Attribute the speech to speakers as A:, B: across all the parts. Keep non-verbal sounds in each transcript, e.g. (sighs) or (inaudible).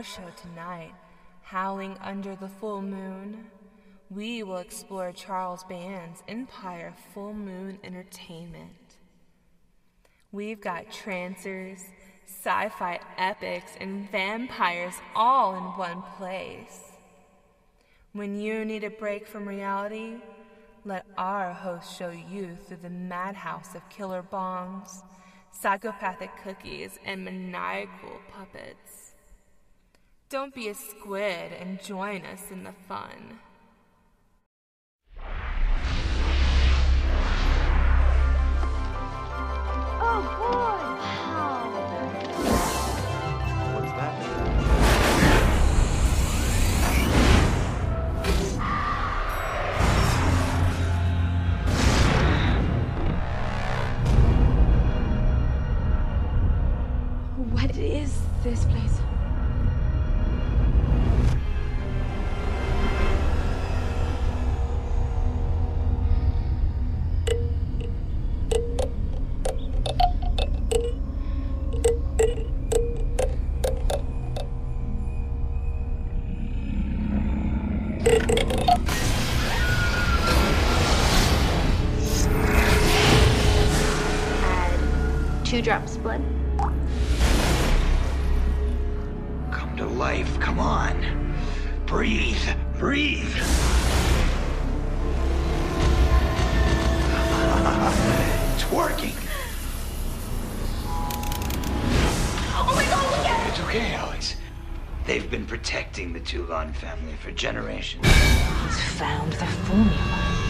A: our show tonight, Howling Under the Full Moon, we will explore Charles Band's Empire Full Moon Entertainment. We've got trancers, sci fi epics, and vampires all in one place. When you need a break from reality, let our host show you through the madhouse of killer bombs, psychopathic cookies, and maniacal puppets. Don't be a squid and join us in the fun.
B: Oh boy!
C: What's that?
D: What is this place?
E: They've been protecting the Toulon family for generations.
F: He's found the formula.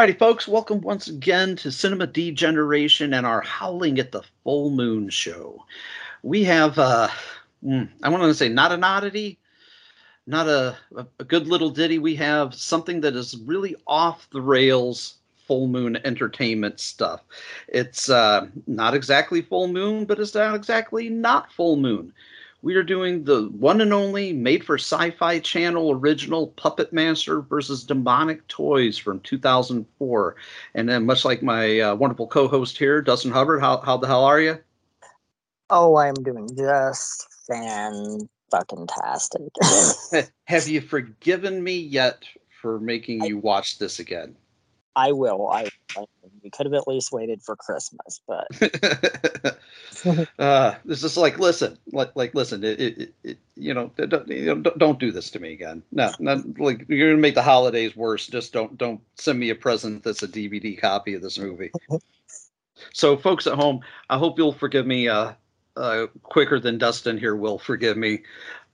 G: Alrighty, folks, welcome once again to Cinema Degeneration and our Howling at the Full Moon show. We have, uh, mm, I want to say, not an oddity, not a, a, a good little ditty. We have something that is really off the rails full moon entertainment stuff. It's uh, not exactly full moon, but it's not exactly not full moon. We are doing the one and only made for sci fi channel original Puppet Master versus Demonic Toys from 2004. And then, much like my uh, wonderful co host here, Dustin Hubbard, how, how the hell are you?
H: Oh, I'm doing just fan fucking tastic. (laughs)
G: Have you forgiven me yet for making you watch this again?
H: I will. I, we could have at least waited for Christmas, but (laughs)
G: uh, it's just like listen, like like listen, it, it, it you know, don't, you know, don't do this to me again. No, not like you're gonna make the holidays worse. Just don't don't send me a present that's a DVD copy of this movie. so, folks at home, I hope you'll forgive me. Uh, uh, quicker than Dustin here will forgive me.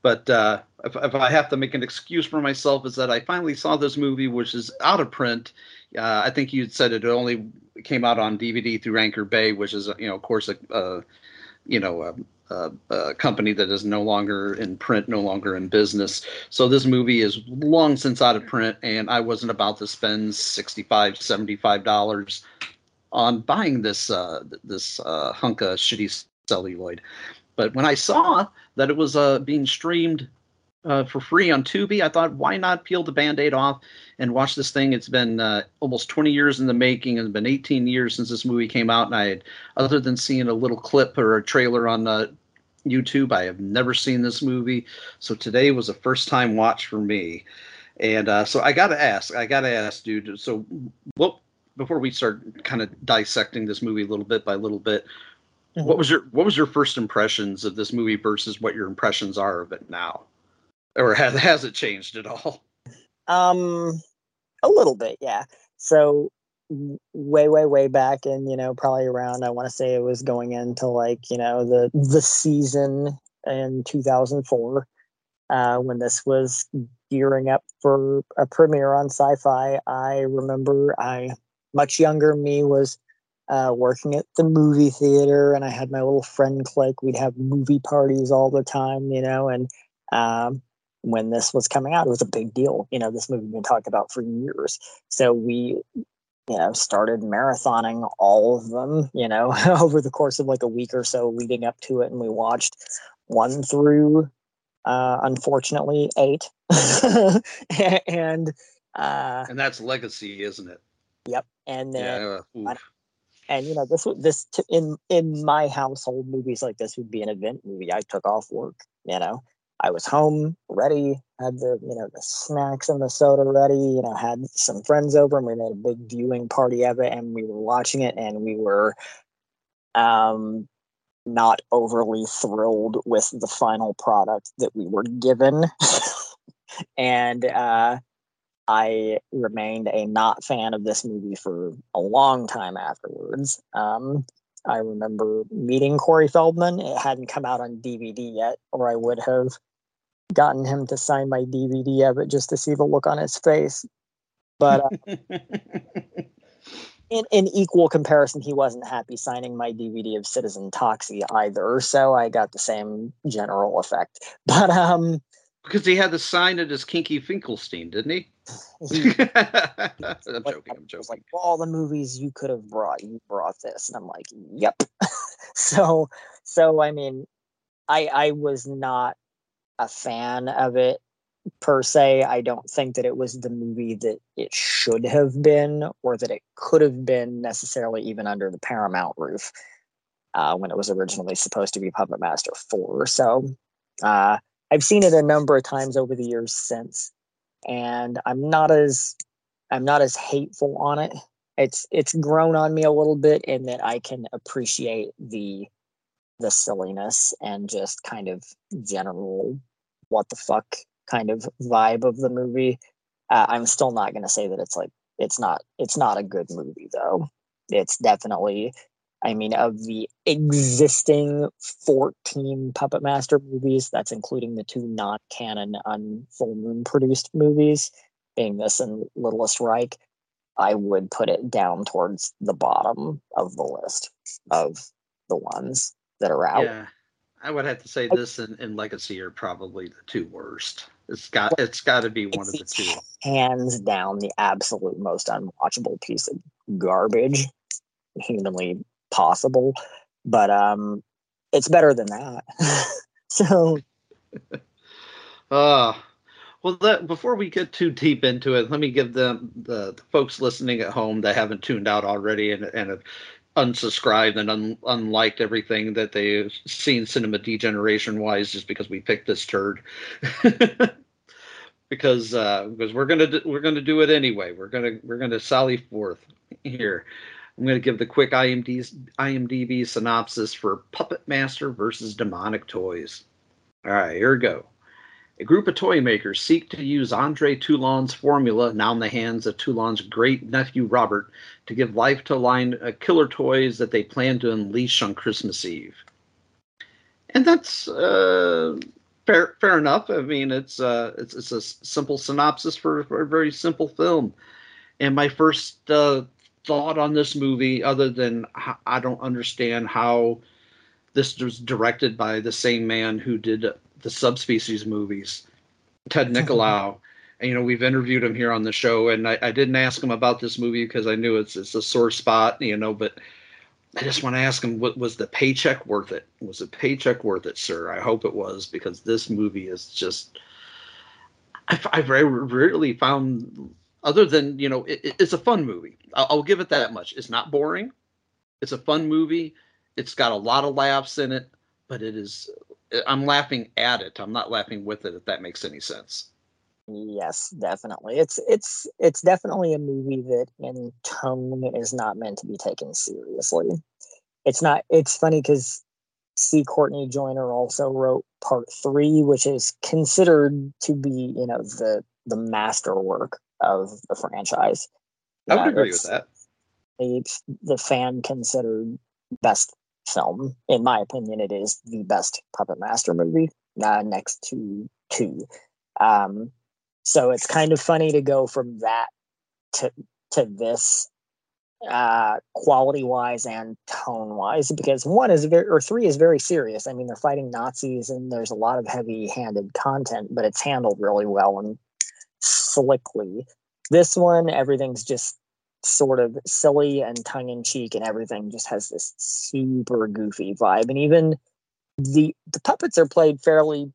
G: But uh, if, if, I have to make an excuse for myself, is that I finally saw this movie, which is out of print. Uh, I think you said it only came out on DVD through Anchor Bay, which is, you know, of course, a, a you know, a, company that is no longer in print, no longer in business. So this movie is long since out of print, and I wasn't about to spend 65 $75 on buying this uh, this uh, hunk of shitty celluloid. But when I saw that it was uh, being streamed uh, for free on Tubi, I thought, why not peel the band-aid off and watch this thing? It's been uh, almost 20 years in the making. It's been 18 years since this movie came out, and I had, other than seeing a little clip or a trailer on uh, YouTube, I have never seen this movie. So today was a first-time watch for me. And uh, so I got to ask, I got to ask, dude. So what? Before we start kind of dissecting this movie a little bit by little bit, Mm-hmm. What was your What was your first impressions of this movie versus what your impressions are of it now, or (laughs) has has it changed at all?
H: Um, a little bit, yeah. So way way way back in you know probably around i want to say it was going into like you know the the season in 2004 uh when this was gearing up for a premiere on sci-fi i remember i much younger me was uh, working at the movie theater, and I had my little friend clique. We'd have movie parties all the time, you know. And um, when this was coming out, it was a big deal. You know, this movie had been talked about for years. So we, you know, started marathoning all of them, you know, (laughs) over the course of like a week or so leading up to it, and we watched one through, uh, unfortunately, eight, (laughs) and. Uh,
G: and that's legacy, isn't it?
H: Yep. And then yeah, and you know this would this in in my household movies like this would be an event movie i took off work you know i was home ready had the you know the snacks and the soda ready you know had some friends over and we made a big viewing party of it and we were watching it and we were um not overly thrilled with the final product that we were given (laughs) and uh I remained a not fan of this movie for a long time afterwards. Um, I remember meeting Corey Feldman. It hadn't come out on DVD yet, or I would have gotten him to sign my DVD of it just to see the look on his face. But uh, (laughs) in, in equal comparison, he wasn't happy signing my DVD of Citizen Toxie either. So I got the same general effect. (laughs) But um,
G: because he had the sign at his Kinky Finkelstein, didn't he? he (laughs) I'm
H: joking. I'm joking. Like all the movies you could have brought, you brought this, and I'm like, yep. so, so I mean, I I was not a fan of it per se. I don't think that it was the movie that it should have been, or that it could have been necessarily even under the Paramount roof uh, when it was originally supposed to be Puppet Master Four. So. Uh, I've seen it a number of times over the years since, and I'm not as I'm not as hateful on it. It's it's grown on me a little bit in that I can appreciate the the silliness and just kind of general what the fuck kind of vibe of the movie. Uh, I'm still not going to say that it's like it's not it's not a good movie though. It's definitely I mean, of the existing 14 Puppet Master movies, that's including the two non canon on Full Moon produced movies, being this and Littlest Reich, I would put it down towards the bottom of the list of the ones that are out. Yeah,
G: I would have to say this and, and Legacy are probably the two worst. It's got it's got to be one of the two.
H: Hands down, the absolute most unwatchable piece of garbage humanly possible, but um, it's better than that. (laughs) so,
G: uh, (laughs) well, that, before we get too deep into it, let me give them the, the folks listening at home that haven't tuned out already and, and have unsubscribed and un, unliked everything that they've seen cinema degeneration wise just because we picked this turd. (laughs) because uh, because we're gonna do, we're gonna do it anyway. We're gonna we're gonna sally forth here. I'm gonna give the quick IMDb IMDb synopsis for Puppet Master versus Demonic Toys. All right, here we go. A group of toy makers seek to use Andre Toulon's formula, now in the hands of Toulon's great nephew Robert, to give life to a line of killer toys that they plan to unleash on Christmas Eve. And that's uh, fair, fair enough. I mean, it's uh, it's it's a simple synopsis for, for a very simple film. And my first uh, thought on this movie, other than I don't understand how this was directed by the same man who did the subspecies movies, Ted Nicolaou. and you know we've interviewed him here on the show, and I, I didn't ask him about this movie because I knew it's it's a sore spot, you know. But I just want to ask him, what was the paycheck worth it? Was the paycheck worth it, sir? I hope it was because this movie is just. I've, I've rarely found, other than you know, it, it's a fun movie. I'll, I'll give it that much. It's not boring. It's a fun movie. It's got a lot of laughs in it, but it is I'm laughing at it. I'm not laughing with it. If that makes any sense.
H: Yes, definitely. It's it's it's definitely a movie that in tone is not meant to be taken seriously. It's not. It's funny because C. Courtney Joyner also wrote part three, which is considered to be you know the the masterwork of the franchise.
G: I would agree with that.
H: The, the fan considered best film. In my opinion, it is the best Puppet Master movie, uh, next to two. Um, so it's kind of funny to go from that to to this uh quality wise and tone wise because one is very or three is very serious i mean they're fighting nazis and there's a lot of heavy handed content but it's handled really well and slickly this one everything's just sort of silly and tongue in cheek, and everything just has this super goofy vibe. And even the the puppets are played fairly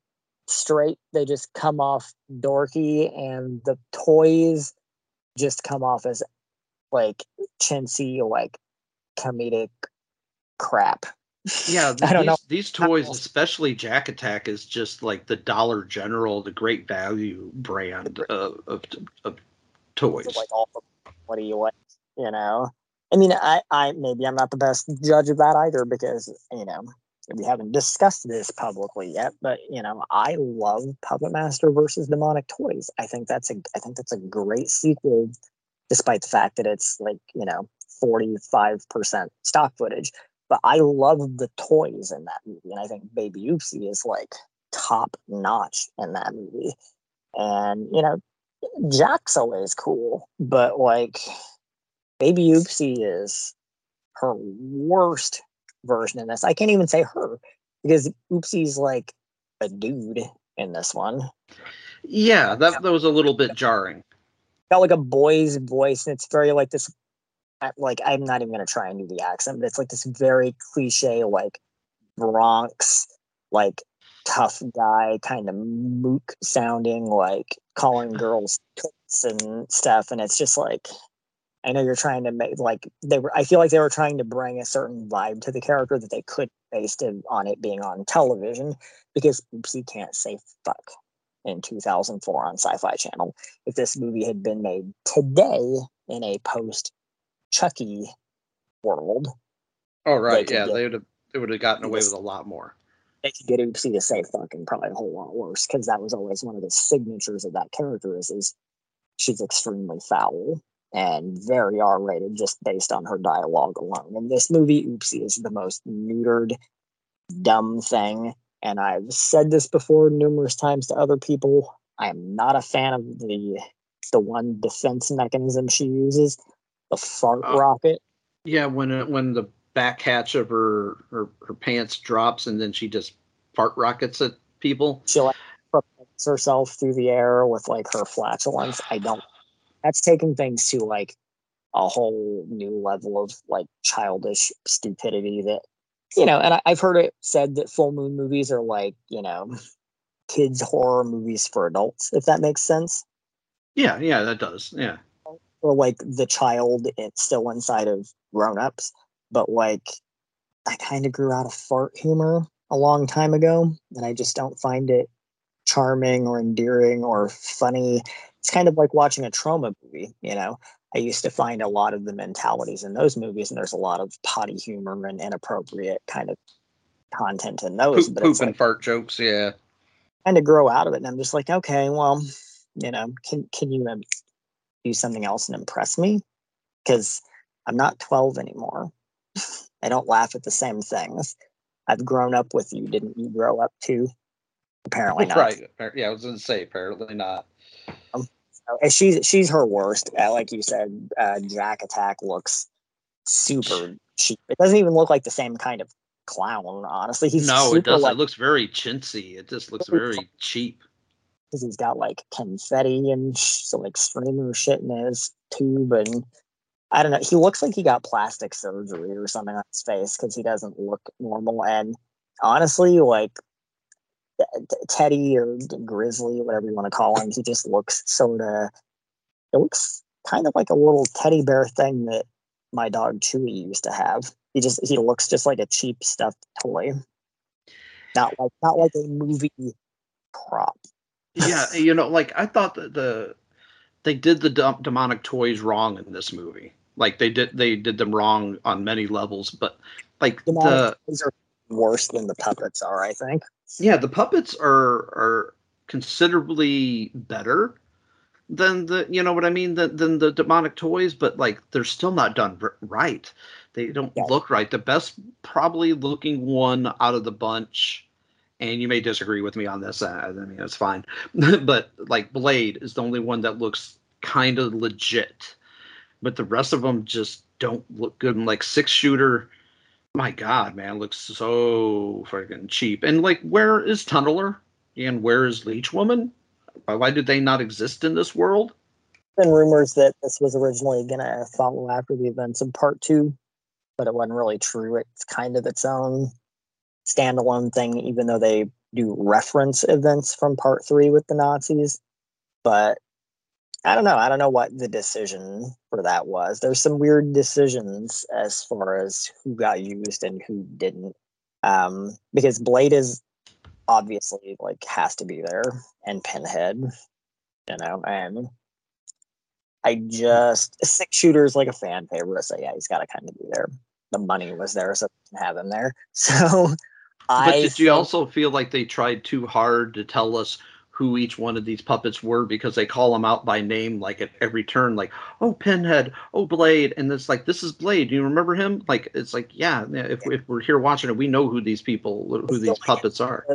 H: straight. They just come off dorky, and the toys just come off as like chintzy, like comedic crap.
G: Yeah, (laughs) I don't these, know. These toys, especially Jack Attack, is just like the Dollar General, the Great Value brand of of, of toys.
H: like all the what do you want? You know, I mean, I, I maybe I'm not the best judge of that either because you know we haven't discussed this publicly yet. But you know, I love Puppet Master versus Demonic Toys. I think that's a I think that's a great sequel, despite the fact that it's like you know 45 percent stock footage. But I love the toys in that movie, and I think Baby Oopsie is like top notch in that movie. And you know, jack's always cool, but like Baby Oopsie is her worst version in this. I can't even say her because Oopsie's like a dude in this one.
G: Yeah, that, that was a little bit jarring.
H: Got like a boy's voice, and it's very like this. Like I'm not even gonna try and do the accent, but it's like this very cliche, like Bronx, like tough guy, kind of mook sounding, like calling (sighs) girls tits and stuff. And it's just like, I know you're trying to make like they were. I feel like they were trying to bring a certain vibe to the character that they could based it on it being on television because Oopsie can't say fuck in 2004 on Sci-Fi Channel. If this movie had been made today in a post Chucky world,
G: oh right, they yeah, get, they would have they would have gotten away with a lot more
H: they could get Oopsie to say fucking probably a whole lot worse because that was always one of the signatures of that character is, is she's extremely foul and very R-rated just based on her dialogue alone. And this movie, Oopsie is the most neutered, dumb thing. And I've said this before numerous times to other people. I am not a fan of the the one defense mechanism she uses, the fart uh, rocket.
G: Yeah, when it, when the back hatch of her, her her pants drops and then she just fart rockets at people.
H: She like propels herself through the air with like her flatulence. I don't. That's taking things to like a whole new level of like childish stupidity that you know. And I, I've heard it said that full moon movies are like you know (laughs) kids horror movies for adults. If that makes sense.
G: Yeah, yeah, that does. Yeah.
H: Or like the child it's still inside of grown ups but like I kind of grew out of fart humor a long time ago, and I just don't find it charming or endearing or funny. It's kind of like watching a trauma movie, you know. I used to find a lot of the mentalities in those movies, and there's a lot of potty humor and inappropriate kind of content in those.
G: Poop,
H: but
G: poop
H: it's
G: and fart jokes. Yeah.
H: kind of grow out of it, and I'm just like, okay, well, you know, can can you um, do something else and impress me? Because I'm not 12 anymore. I don't laugh at the same things. I've grown up with you. Didn't you grow up too? Apparently not.
G: Right. Yeah, I was going to say apparently not.
H: Um, and she's she's her worst. Uh, like you said, uh, Jack Attack looks super cheap. It doesn't even look like the same kind of clown. Honestly, he's
G: no, it doesn't.
H: Like,
G: it looks very chintzy. It just looks very cheap.
H: because he's got like confetti and sh- so like streamer shit in his tube and I don't know. He looks like he got plastic surgery or something on his face because he doesn't look normal. And honestly, like Teddy or Grizzly, whatever you want to call him, he just looks sort of. It looks kind of like a little teddy bear thing that my dog Chewy used to have. He just he looks just like a cheap stuffed toy. Not like not like a movie prop.
G: yeah, (laughs) you know, like I thought that the they did the dem- demonic toys wrong in this movie. Like they did they did them wrong on many levels, but like the
H: toys are worse than the puppets are, I think.
G: yeah, the puppets are are considerably better than the you know what I mean than, than the demonic toys, but like they're still not done r- right. They don't
H: Yeah.
G: look right. The best probably looking one out of the bunch, and you may disagree with me on this. uh, I mean it's fine, (laughs) but like Blade is the only one that looks kind of legit, but the rest of them just don't look good. And like six shooter, my God, man, looks so freaking cheap. And like, where is Tunneler? And where is Leech Woman? Why, did they not exist in this world?
H: been rumors that this was originally going to follow after the events of part two, but it wasn't really true. It's kind of its own standalone thing, even though they do reference events from part three with the Nazis. But I don't know. I don't know what the decision for that was. There's some weird decisions as far as who got used and who didn't. Um, because Blade is obviously like has to be there and Pinhead, you know, and I just six shooters like a fan favorite, so yeah, he's got to kind of be there. The money was there, so have him there. (laughs) So,
G: But
H: I
G: did you also feel like they tried too hard to tell us who each one of these puppets were because they call them out by name like at every turn, like oh Pinhead, oh Blade, and it's like this is Blade. Do you remember him? Like it's like yeah, if, if we're here watching it, we know who these people, who these puppets are.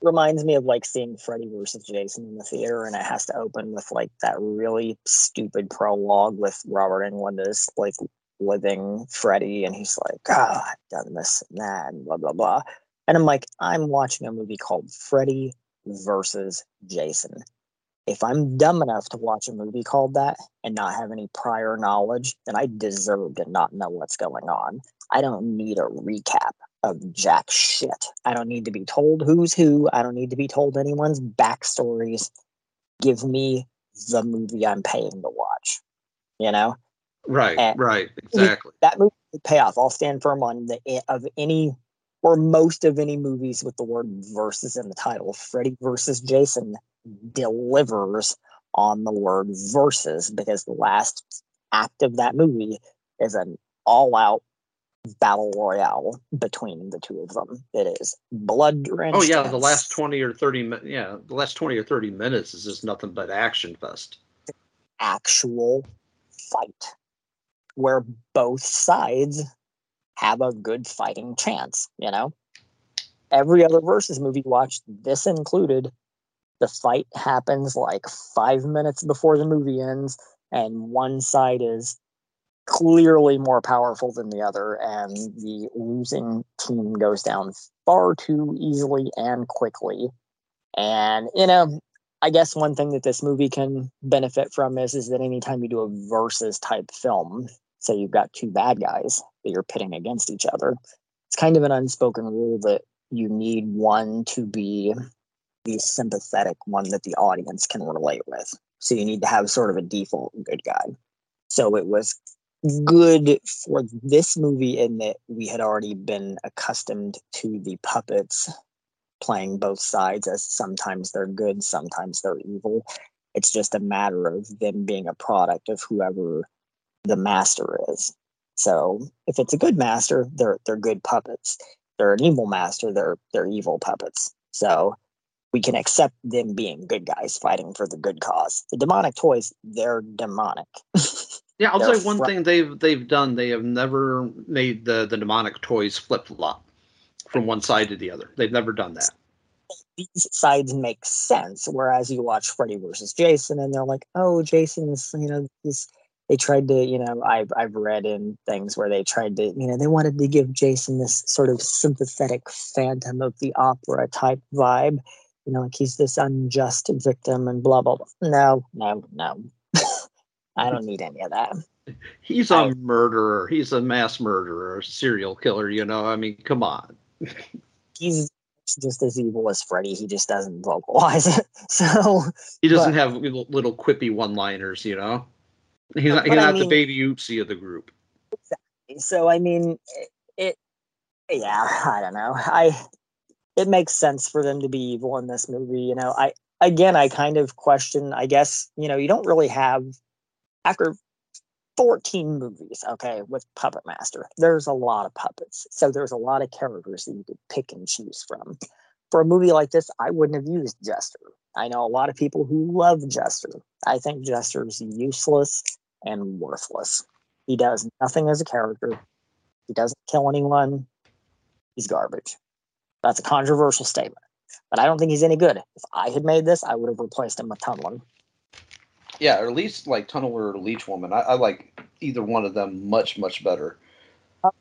H: reminds me of like seeing Freddy versus Jason in the theater, and it has to open with like that really stupid prologue with Robert Englund as like living Freddy, and he's like, "Ah, I've done this and that, and blah blah blah," and I'm like, I'm watching a movie called Freddy versus Jason. If I'm dumb enough to watch a movie called that and not have any prior knowledge, then I deserve to not know what's going on. I don't need a recap of jack shit. I don't need to be told who's who. I don't need to be told anyone's backstories. Give me the movie I'm paying to watch. You know?
G: Right,
H: And-
G: right, exactly.
H: That movie would pay off. I'll stand firm on the eh, of any or most of any movies with the word versus in the title. Freddy versus Jason delivers on the word versus because the last act of that movie is an all out battle royale between the two of them. It is blood drenched.
G: Oh yeah, the last twenty or thirty minutes. Yeah, the last twenty or thirty minutes is just nothing but action fest.
H: actual fight where both sides have a good fighting chance, you know? Every other versus movie watched, this included, the fight happens like five minutes before the movie ends, and one side is clearly more powerful than the other, and the losing team goes down far too easily and quickly. And, you know, I guess one thing that this movie can benefit from is is that anytime you do a versus type film, say you've got two bad guys that you're pitting against each other, it's kind of an unspoken rule that you need one to be the sympathetic one that the audience can relate with. So you need to have sort of a default good guy. So it was good for this movie in that we had already been accustomed to the puppets playing both sides as sometimes they're good, sometimes they're evil. It's just a matter of them being a product of whoever the master is. So if it's a good master, they're they're good puppets. They're an evil master, they're they're evil puppets. So we can accept them being good guys fighting for the good cause. The demonic toys, they're demonic. (laughs)
G: Yeah, I'll say one
H: fr-
G: thing they've they've done. They have never made the the demonic toys flip flop from one side to the other. They've never done that.
H: these sides make sense. Whereas you watch Freddy versus Jason, and they're like, "Oh, Jason's, you know, he's." They tried to, you know, I've I've read in things where they tried to, you know, they wanted to give Jason this sort of sympathetic Phantom of the Opera type vibe, you know, like he's this unjust victim and blah blah blah. No, no, no, (laughs) I don't need any of that.
G: He's a murderer. He's a mass murderer, serial killer. You know, I mean, come on.
H: He's just as evil as Freddy. He just doesn't vocalize it. (laughs) So
G: He doesn't
H: but-
G: have little, little quippy one-liners. You know, he's not, he's
H: I
G: not the baby oopsie of the group. Exactly.
H: so i mean it, it yeah i don't know i it makes sense for them to be evil in this movie you know i again i kind of question i guess you know you don't really have after 14 movies okay with puppet master there's a lot of puppets so there's a lot of characters that you could pick and choose from for a movie like this i wouldn't have used jester i know a lot of people who love jester i think jester's useless and worthless he does nothing as a character. He doesn't kill anyone. He's garbage. That's a controversial statement. But I don't think he's any good. If I had made this, I would have replaced him with Tunneler.
G: Yeah, or at least like Tunneler or Leech Woman. I, I like either one of them much much better.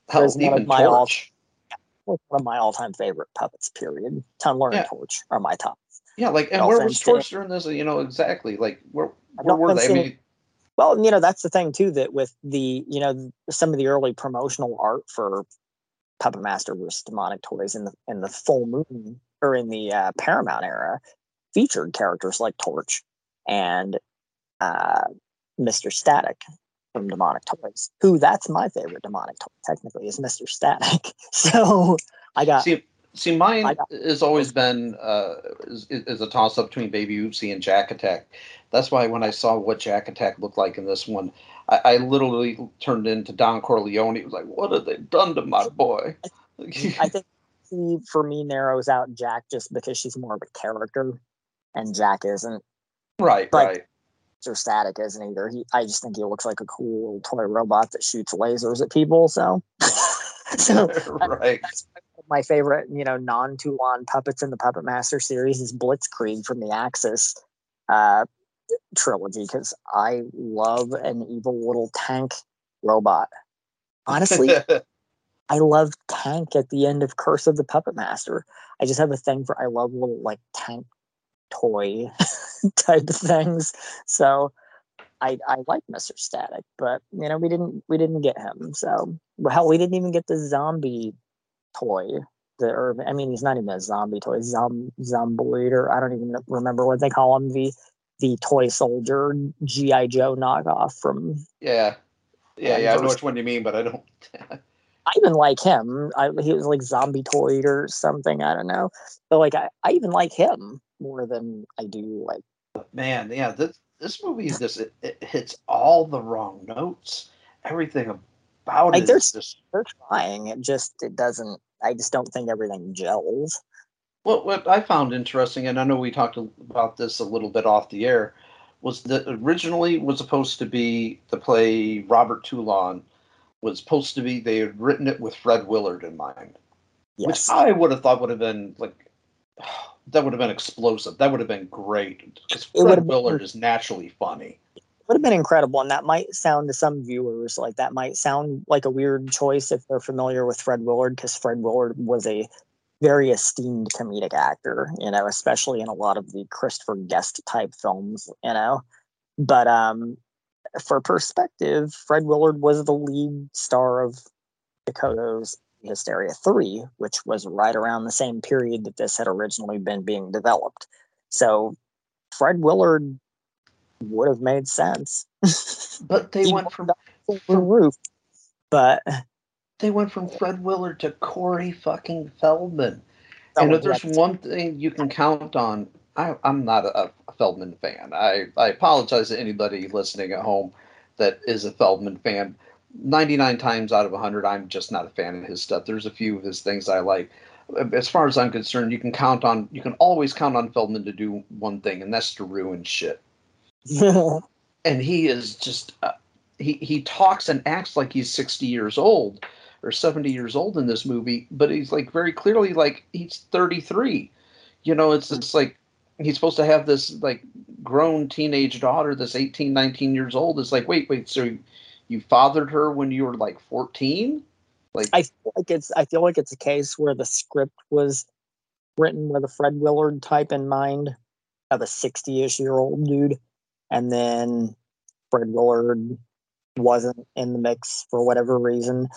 G: Hell, even
H: my all,
G: Torch.
H: One of my all-time favorite puppets. Period. Tunneler
G: Yeah.
H: and Torch are my top.
G: Yeah, like and
H: No
G: where was Torch during this? You know exactly. Like where where were they? I mean,
H: Well, you know, that's the thing too, that with the, you know, some of the early promotional art for Puppet Master versus Demonic Toys in the in the full moon or in the uh, Paramount era featured characters like Torch and uh, Mr. Static from Demonic Toys, who that's my favorite demonic toy technically is Mr. Static. (laughs) So I got
G: see, see, mine
H: got-
G: has always been uh, is, is a toss up between Baby Oopsie and Jack Attack. That's why when I saw what Jack Attack looked like in this one, I, I literally turned into Don Corleone. It was like, what have they done to my boy?
H: I think he for me narrows out Jack just because she's more of a character and Jack isn't.
G: right,
H: But-
G: right.
H: Or static isn't either. He, I just think he looks like a cool toy robot that shoots lasers at people. So, (laughs) so (laughs)
G: right.
H: my favorite, you know, non-Toulon puppets in the Puppet Master series is Blitzkrieg from the Axis uh, trilogy because I love an evil little tank robot. Honestly, (laughs) I love Tank at the end of Curse of the Puppet Master. I just have a thing for I love little like tank toy (laughs) type things. So I I like Mr. Static, but you know we didn't we didn't get him. So well, hell, we didn't even get the zombie toy. The or I mean he's not even a zombie toy, zom zomboid or I don't even remember what they call him. The the toy soldier GI Joe knockoff from
G: Yeah. Yeah, yeah, I know which one you mean, but I don't. (laughs)
H: I even like him. I, he was like zombie toy or something. I don't know. But like I, I even like him more than I do like
G: Man, yeah, this this movie is just it, it hits all the wrong notes. Everything about
H: Like,
G: it is just
H: they're trying. It just it doesn't. I just don't think everything gels.
G: What what I found interesting, and I know we talked about this a little bit off the air, was that originally was supposed to be to play Robert Toulon was supposed to be they had written it with Fred Willard in mind,
H: Yes.
G: which I would have thought would have been like that would have been explosive. That would have been great because Fred
H: been-
G: Willard is naturally funny.
H: would have been incredible and that might sound to some viewers like that might sound like a weird choice if they're familiar with fred willard because fred willard was a very esteemed comedic actor you know especially in a lot of the christopher guest type films you know but um for perspective fred willard was the lead star of dakota's hysteria 3 which was right around the same period that this had originally been being developed so fred willard would have made sense.
G: But they (laughs)
H: He
G: went from
H: the roof, but
G: they went from Fred Willard to Corey fucking Feldman. and if there's one thing you can count on, I, I'm not a, a Feldman fan. I, I apologize to anybody listening at home that is a Feldman fan. 99 times out of 100, I'm just not a fan of his stuff. There's a few of his things I like. As far as I'm concerned, you can count on, you can always count on Feldman to do one thing, and that's to ruin shit. (laughs) and he is just, uh, he, he talks and acts like he's 60 years old or 70 years old in this movie, but he's like very clearly like he's 33. You know, it's it's like he's supposed to have this like grown teenage daughter that's 18, 19 years old. It's like, wait, wait, so you fathered her when you were like 14?
H: Like I feel like it's I feel like it's a case where the script was written with a Fred Willard type in mind of a 60-ish year old dude and then Fred Willard wasn't in the mix for whatever reason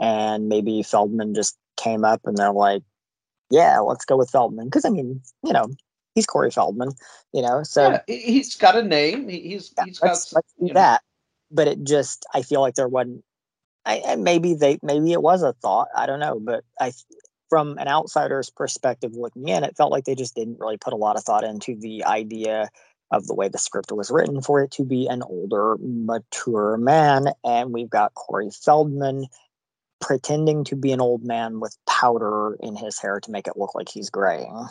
H: and maybe Feldman just came up and they're like, yeah, let's go with Feldman. Because I mean, you know, he's Corey Feldman, you know, so
G: yeah, he's got a name. He's yeah, he's
H: got let's do that. But it just, I feel like there wasn't. I, maybe they maybe it was a thought. I don't know, but I from an outsider's perspective looking in, it felt like they just didn't really put a lot of thought into the idea of the way the script was written for it to be an older, mature man. And we've got Corey Feldman, pretending to be an old man with powder in his hair to make it look like he's graying.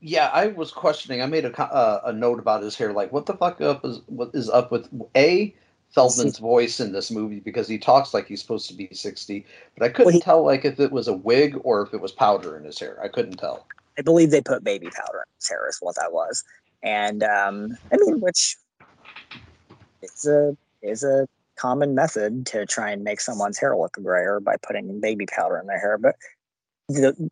G: Yeah, I was questioning. I made a uh, a note about his hair. Like, what the fuck up is what is up with a Feldman's voice in this movie because he talks like he's supposed to be sixty, but I couldn't well, he, tell like if it was a wig or if it was powder in his hair. I couldn't tell.
H: I believe they put baby powder in his hair is what that was, and um, I mean, which is a is a common method to try and make someone's hair look grayer by putting baby powder in their hair. But the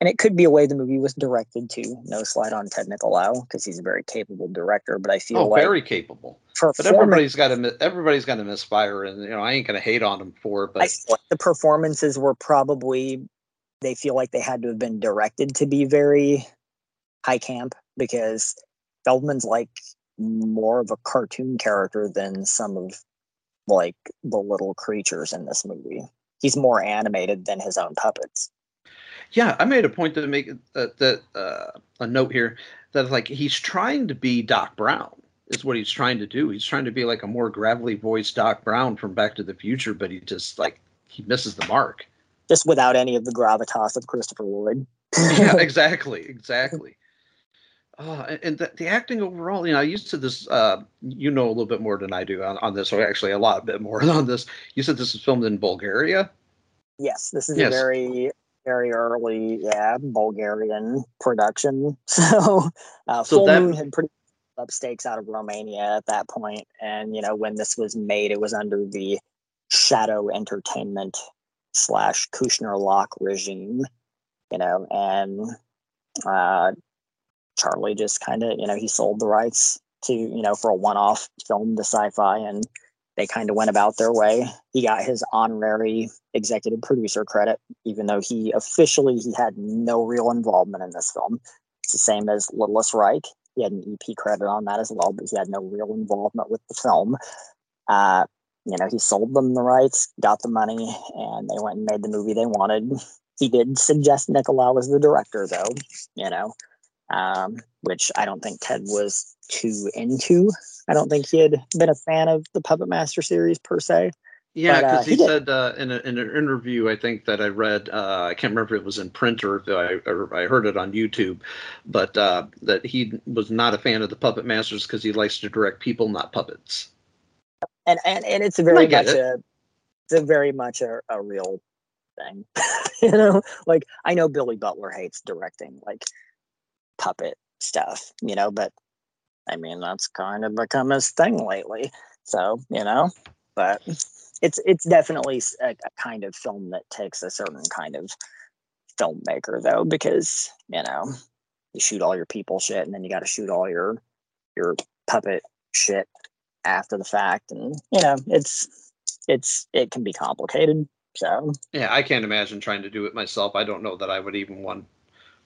H: and it could be a way the movie was directed to. No slide on Ted Nicolaou because he's a very capable director. But I feel oh, like
G: very capable. But everybody's got to everybody's got to misfire, and you know I ain't gonna hate on him for it. But
H: like the performances were probably they feel like they had to have been directed to be very high camp because Feldman's like more of a cartoon character than some of like the little creatures in this movie. He's more animated than his own puppets.
G: Yeah, I made a point to make uh, that uh, a note here that like he's trying to be Doc Brown is what he's trying to do. He's trying to be like a more gravelly voiced Doc Brown from Back to the Future, but he just like he misses the mark.
H: Just without any of the gravitas of Christopher Lloyd.
G: yeah, (laughs) exactly, exactly. Uh, and the, the, acting overall, you know, I used to this. Uh, you know a little bit more than I do on, on this, or actually a lot bit more (laughs) on this. You said this is filmed in Bulgaria.
H: Yes, this is yes. a very, very early, yeah, Bulgarian production. (laughs) So, uh, so Full that, Moon had pretty up stakes out of Romania at that point, and you know when this was made, it was under the Shadow Entertainment slash Kushner-Locke regime. You know, and uh, Charlie just kind of, you know, he sold the rights to, you know, for a one off film to sci fi and they kind of went about their way. He got his honorary executive producer credit, even though he officially he had no real involvement in this film. It's the same as Littlest Reich. He had an EP credit on that as well, but he had no real involvement with the film. Uh, you know, he sold them the rights, got the money, and they went and made the movie they wanted. He did suggest Nicolaou as the director, though. You know, um, which I don't think Ted was too into. I don't think he had been a fan of the Puppet Master series per se.
G: Yeah, because uh, he, he said uh, in, a, in an interview, I think that I read, uh, I can't remember if it was in print or if I, or I heard it on YouTube, but uh, that he was not a fan of the Puppet Masters because he likes to direct people, not puppets.
H: And and, and it's a very much it. a it's a very much a, a real thing. (laughs) you know, like I know Billy Butler hates directing. Like puppet stuff, you know, but I mean that's kind of become his thing lately. So, you know, but it's it's definitely a, a kind of film that takes a certain kind of filmmaker though, because, you know, you shoot all your people shit and then you gotta shoot all your your puppet shit after the fact and you know, it's it's it can be complicated. So
G: yeah, I can't imagine trying to do it myself. I don't know that I would even want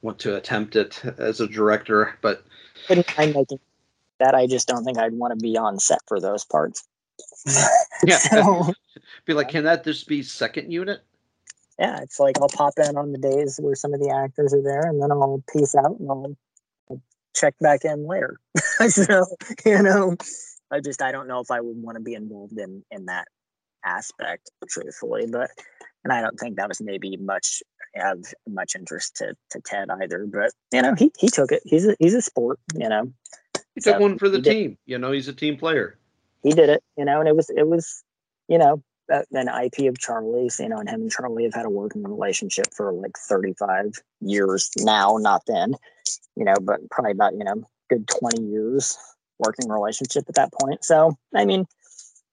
G: want to attempt it as a director, but
H: wouldn't mind making that. I just don't think I'd want to be on set for those parts. (laughs)
G: yeah, so, be like, can that just be second unit?
H: yeah, it's like I'll pop in on the days where some of the actors are there, and then I'll peace out and I'll, I'll check back in later. (laughs) so you know, I just I don't know if I would want to be involved in in that aspect, truthfully, but and I don't think that was maybe much of much interest to to Ted either. But you know, he he took it. He's a he's a sport, you know.
G: He took
H: So,
G: one for the
H: he did-
G: team. You know, he's a team player.
H: he did it, you know, and it was it was, you know, an IP of Charlie's, you know, and him and Charlie have had a working relationship for like 35 years now, not then, you know, but probably about, you know, good 20 years working relationship at that point. So, I mean,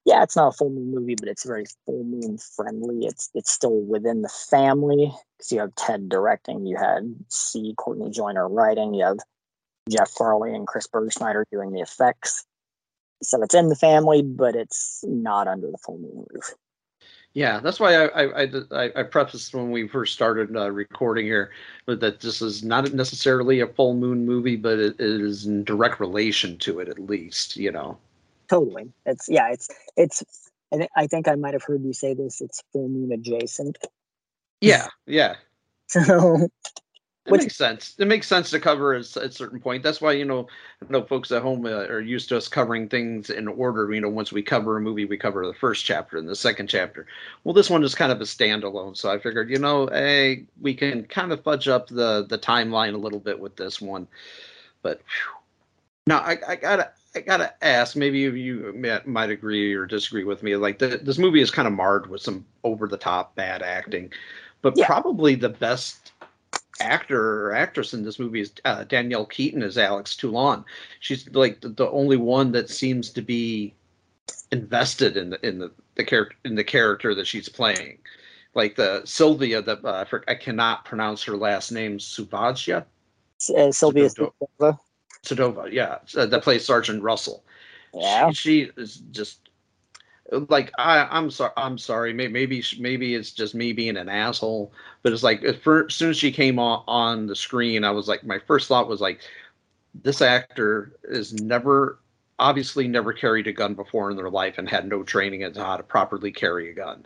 H: yeah, it's not a full moon movie, but it's very full moon friendly. It's it's still within the family because you have Ted directing, you had C. Courtney Joyner writing, you have Jeff Farley and Chris Bergschneider doing the effects. So it's in the family, but it's not under the full moon roof.
G: Yeah, that's why I I, I, I- I prefaced when we first started uh, recording here that this is not necessarily a full moon movie, but it, it is in direct relation to it at least. You know.
H: Totally. It's yeah, it's it's I, I think I might have heard you say this, it's full moon adjacent.
G: Yeah, (laughs) yeah.
H: So
G: It makes sense. It makes sense to cover at a certain point. That's why you know, I know folks at home uh, are used to us covering things in order. You know, once we cover a movie, we cover the first chapter and the second chapter. Well, this one is kind of a standalone, so I figured, you know, hey, we can kind of fudge up the the timeline a little bit with this one. But whew. now I, I gotta I gotta ask. Maybe you, you might- agree or disagree with me. Like the, this movie is kind of marred with some over the top bad acting, but probably the best actor or actress in this movie is uh, Danielle Keaton as Alex Toulon. She's like the, the only one that seems to be invested in the in the, the character in the character that she's playing. Like the Sylvia, that uh, I cannot pronounce her last name, Subhadia
H: uh, Sylvia
G: Sedova.
H: Sedova.
G: Sedova, yeah, uh, that plays Sergeant Russell.
H: Yeah.
G: She, she is just like I, I'm sorry. I'm sorry. Maybe maybe maybe it's just me being an asshole. But it's like as soon as she came on on the screen, I was like, my first thought was like, this actor is never obviously never carried a gun before in their life and had no training as to how to properly carry a gun.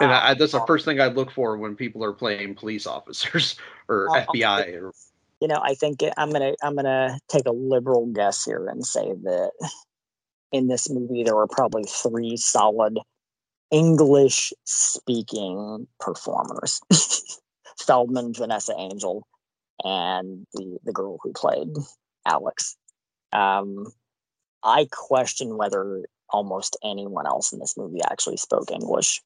G: And I, that's the first thing I look for when people are playing police officers (laughs) or
H: I'll
G: FBI or
H: You know, I think I'm gonna I'm gonna take a liberal guess here and say that in this movie there were probably three solid English speaking performers. (laughs) Feldman, Vanessa Angel, and the the girl who played Alex. Um, I question whether almost anyone else in this movie actually spoke English.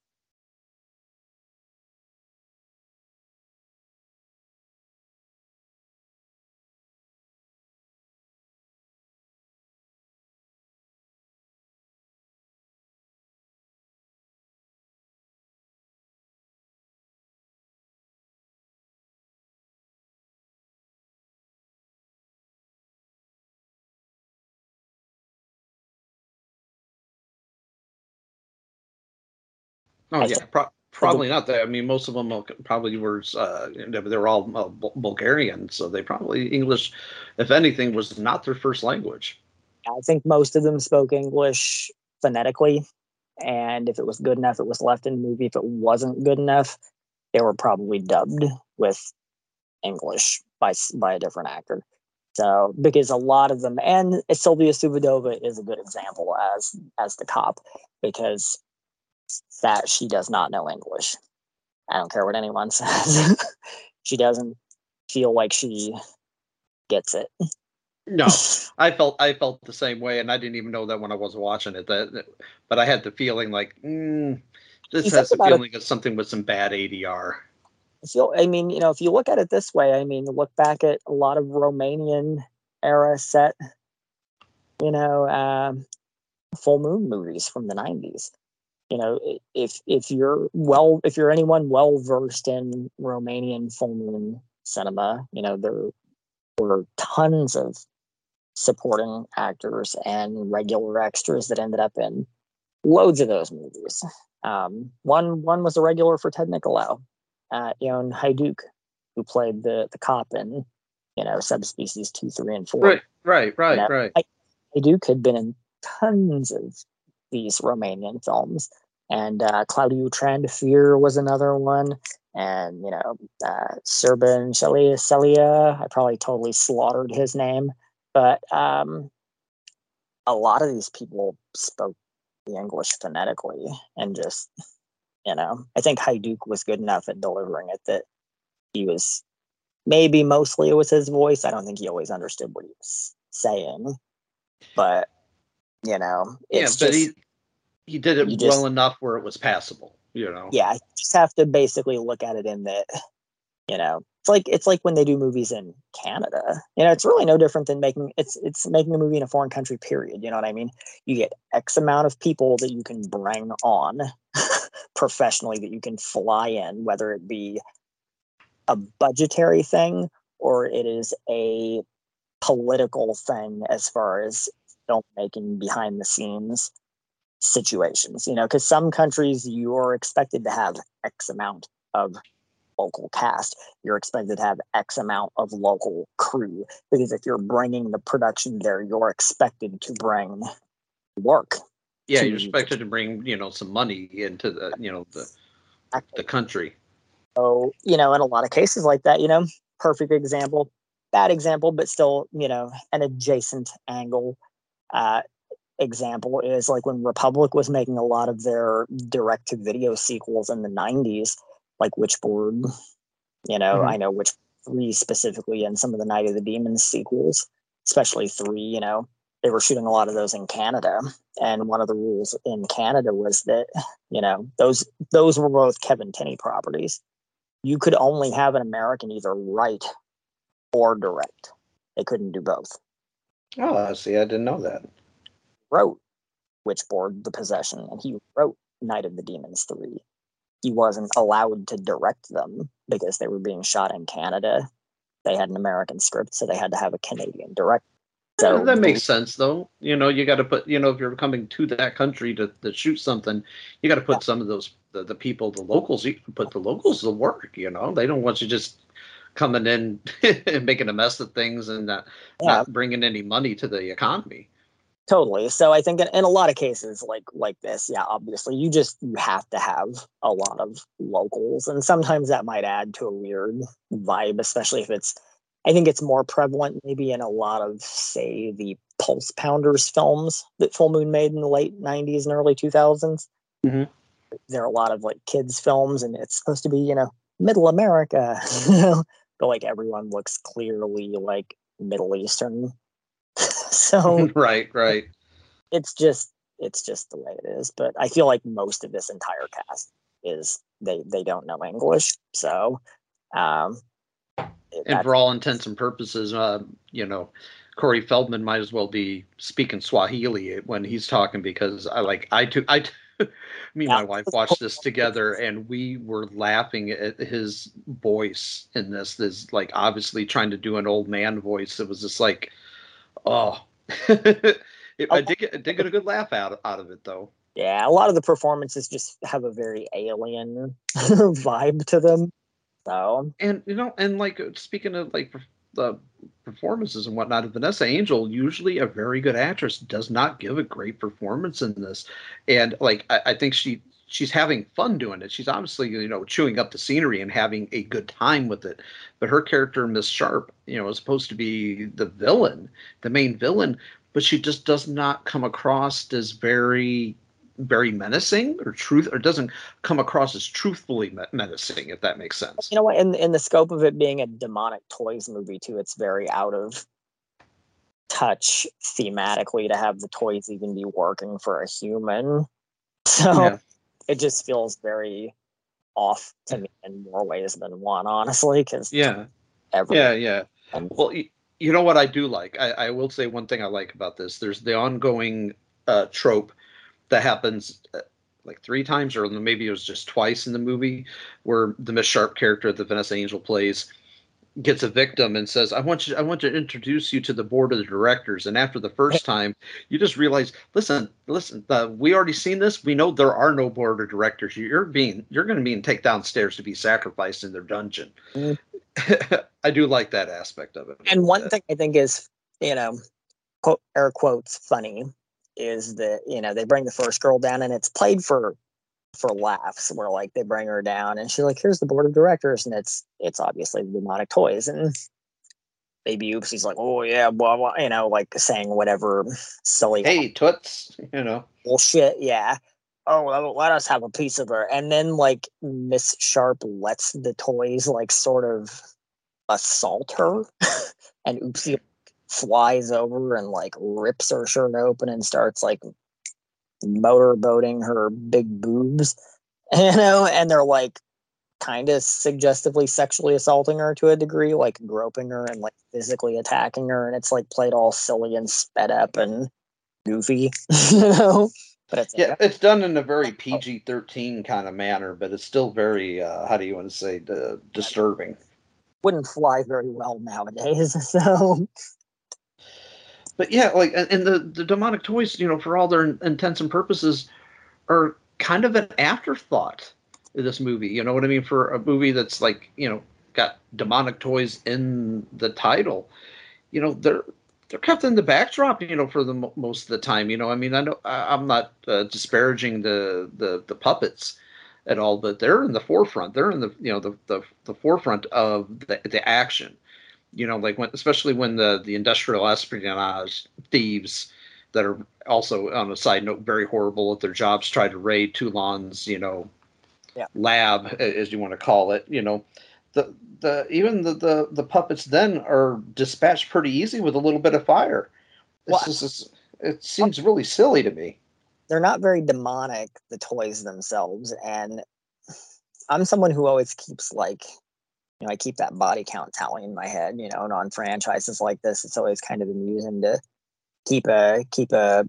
G: Oh
H: I
G: yeah,
H: think-
G: pro- probably not. That I mean, most of them probably were. Uh, they're all uh, Bulgarian, so they probably English, if anything, was not their first language.
H: I think most of them spoke English phonetically, and if it was good enough, it was left in the movie. If it wasn't good enough, they were probably dubbed with English by by a different actor. So because a lot of them, and Sylvia Subadova is a good example as as the cop because that she does not know English. I don't care what anyone (laughs) says. she doesn't feel like she gets it.
G: No, (laughs) I felt I felt the same way, and I didn't even know that when I was watching it. That, that- but I had the feeling like mm, this
H: You
G: has the
H: it-
G: feeling of something with some bad ADR.
H: You, I mean, you know, if you look at it this way, I mean, look back at a lot of Romanian era set, you know, um, full moon movies from the '90s. You know, if if you're well, if you're anyone well versed in Romanian full moon cinema, you know, there were tons of supporting actors and regular extras that ended up in loads of those movies. Um, one one was a regular for Ted Nicolaou, uh, Ion Haiduc, who played the the cop in you know subspecies two, three, and four.
G: Right, right, right,
H: You know,
G: right.
H: Haiduc had been in tons of these Romanian films, and uh, Claudiu Trandafir was another one, and you know uh, Serban Celia Celia. I probably totally slaughtered his name, but um, a lot of these people spoke the English phonetically and just you know I think Haiduc was good enough at delivering it that he was maybe mostly it was his voice. I don't think he always understood what he was saying, but you know,
G: yeah,
H: it's
G: but
H: just,
G: he he did it
H: you
G: well
H: just-
G: enough where it was passable. You know.
H: yeah, you just have to basically look at it in that, you know, it's like it's like when they do movies in Canada. You know, it's really no different than making it's it's making a movie in a foreign country. Period. You know what I mean? You get X amount of people that you can bring on (laughs) professionally that you can fly in, whether it be a budgetary thing or it is a political thing as far as filmmaking behind the scenes situations you know because some countries you're expected to have x amount of local cast you're expected to have x amount of local crew because if you're bringing the production there you're expected to bring work
G: Yeah,
H: to-
G: you're expected to bring you know some money into the you know the the country.
H: So, you know, in a lot of cases like that, you know, perfect example, bad example, but still, you know, an adjacent angle uh, example is like when Republic was making a lot of their direct to video sequels in the 90s, like Witchboard, you know,
G: Mhm.
H: I know which three specifically and some of the Night of the Demons sequels, especially three, you know, they were shooting a lot of those in Canada. And one of the rules in Canada was that, you know, those those were both Kevin Tenney properties you could only have an American either write or direct. They couldn't do both.
G: Oh, I see. I didn't know that.
H: Wrote which Witchboard, The Possession, and he wrote Night of the Demons 3. He wasn't allowed to direct them because they were being shot in Canada. They had an American script, so they had to have a Canadian director.
G: So
H: So
G: that makes sense, though. You know, you got to put. You know, if you're coming to that country to, to shoot something, you got to put some of those the, the people, the locals. You can put the locals to work. You know, they don't want you just coming in (laughs) and making a mess of things and not,
H: Yeah.
G: not bringing any money to the economy.
H: Totally. So I think in, in a lot of cases like like this, yeah, obviously you just you have to have a lot of locals and sometimes that might add to a weird vibe, especially if it's I think it's more prevalent maybe in a lot of say the Pulse Pounders films that Full Moon made in the late 90s and early 2000s.
G: Mhm.
H: There are a lot of like kids films and it's supposed to be, you know, middle America, you (laughs) know, but like everyone looks clearly like Middle Eastern. So (laughs)
G: right, right.
H: it's just it's just the way it is but i feel like most of this entire cast is they they don't know english so um
G: And for all intents and purposes, uh, you know, Corey Feldman might as well be speaking Swahili when he's talking because I like I took I. (laughs) Me and my wife watched this together, and we were laughing at his voice in this. This like obviously trying to do an old man voice. It was just like, oh, (laughs) It- I did get, I did get a good laugh out out of it though.
H: yeah a lot of the performances just have a very alien (laughs) vibe to them so
G: and you know, and like uh, speaking of like the performances and whatnot, Vanessa Angel, usually a very good actress, does not give a great performance in this, and like I, I think she she's having fun doing it. She's obviously you know chewing up the scenery and having a good time with it. But her character, Miss Sharp, you know, is supposed to be the villain, the main villain, but she just does not come across as very very menacing or truth or doesn't come across as truthfully menacing if that makes sense
H: you know what in in the scope of it being a demonic toys movie too it's very out of touch thematically to have the toys even be working for a human (laughs) so
G: Yeah.
H: It just feels very off to me in more ways than one honestly because
G: yeah
H: every
G: Yeah, yeah. Well, y- you know what I do like? I, I will say one thing I like about this. There's the ongoing uh, trope that happens uh, like three times, or maybe it was just twice in the movie, where the Miss Sharp character that Vanessa Angel plays gets a victim and says, "I want you, I want to introduce you to the board of the directors." And after the first time, you just realize, listen, listen, uh, we already seen this. We know there are no board of directors. You're being, you're going to be in take downstairs to be sacrificed in their dungeon. (laughs) I do like that aspect of it.
H: and one thing i think is you know quote air quotes funny is that you know they bring the first girl down and it's played for for laughs where like they bring her down and she's like here's the board of directors and it's it's obviously demonic toys and baby oopsie's like oh yeah blah blah you know like saying whatever silly
G: hey (laughs) toots you know.
H: bullshit yeah. Oh let us have a piece of her and then like miss sharp lets the toys like sort of assault her (laughs) and oopsie flies over and like rips her shirt open and starts like motorboating her big boobs (laughs) you know and they're like kind of suggestively sexually assaulting her to a degree like groping her and like physically attacking her and it's like played all silly and sped up and goofy (laughs) you know? But it's
G: yeah it's done in a very pg-13 kind of manner but it's still very uh, how do you want to say uh, disturbing.
H: Wouldn't fly very well nowadays (laughs) so
G: but yeah like and the the demonic toys you know for all their intents and purposes are kind of an afterthought in this movie you know what i mean? For a movie that's like you know got demonic toys in the title you know they're they're kept in the backdrop you know for the most of the time you know? I mean i know I, i'm not uh, disparaging the, the the puppets at all but they're in the forefront they're in the you know the the, the forefront of the, the action you know like when especially when the the industrial espionage thieves that are also on a side note very horrible at their jobs try to raid Toulon's you know
H: yeah.
G: lab as you want to call it you know. The the even the, the the puppets then are dispatched pretty easy with a little bit of fire.
H: Well,
G: it's, it seems really silly to me.
H: They're not very demonic the toys themselves and i'm someone who always keeps like you know i keep that body count tally in my head you know and on franchises like this it's always kind of amusing to keep a keep a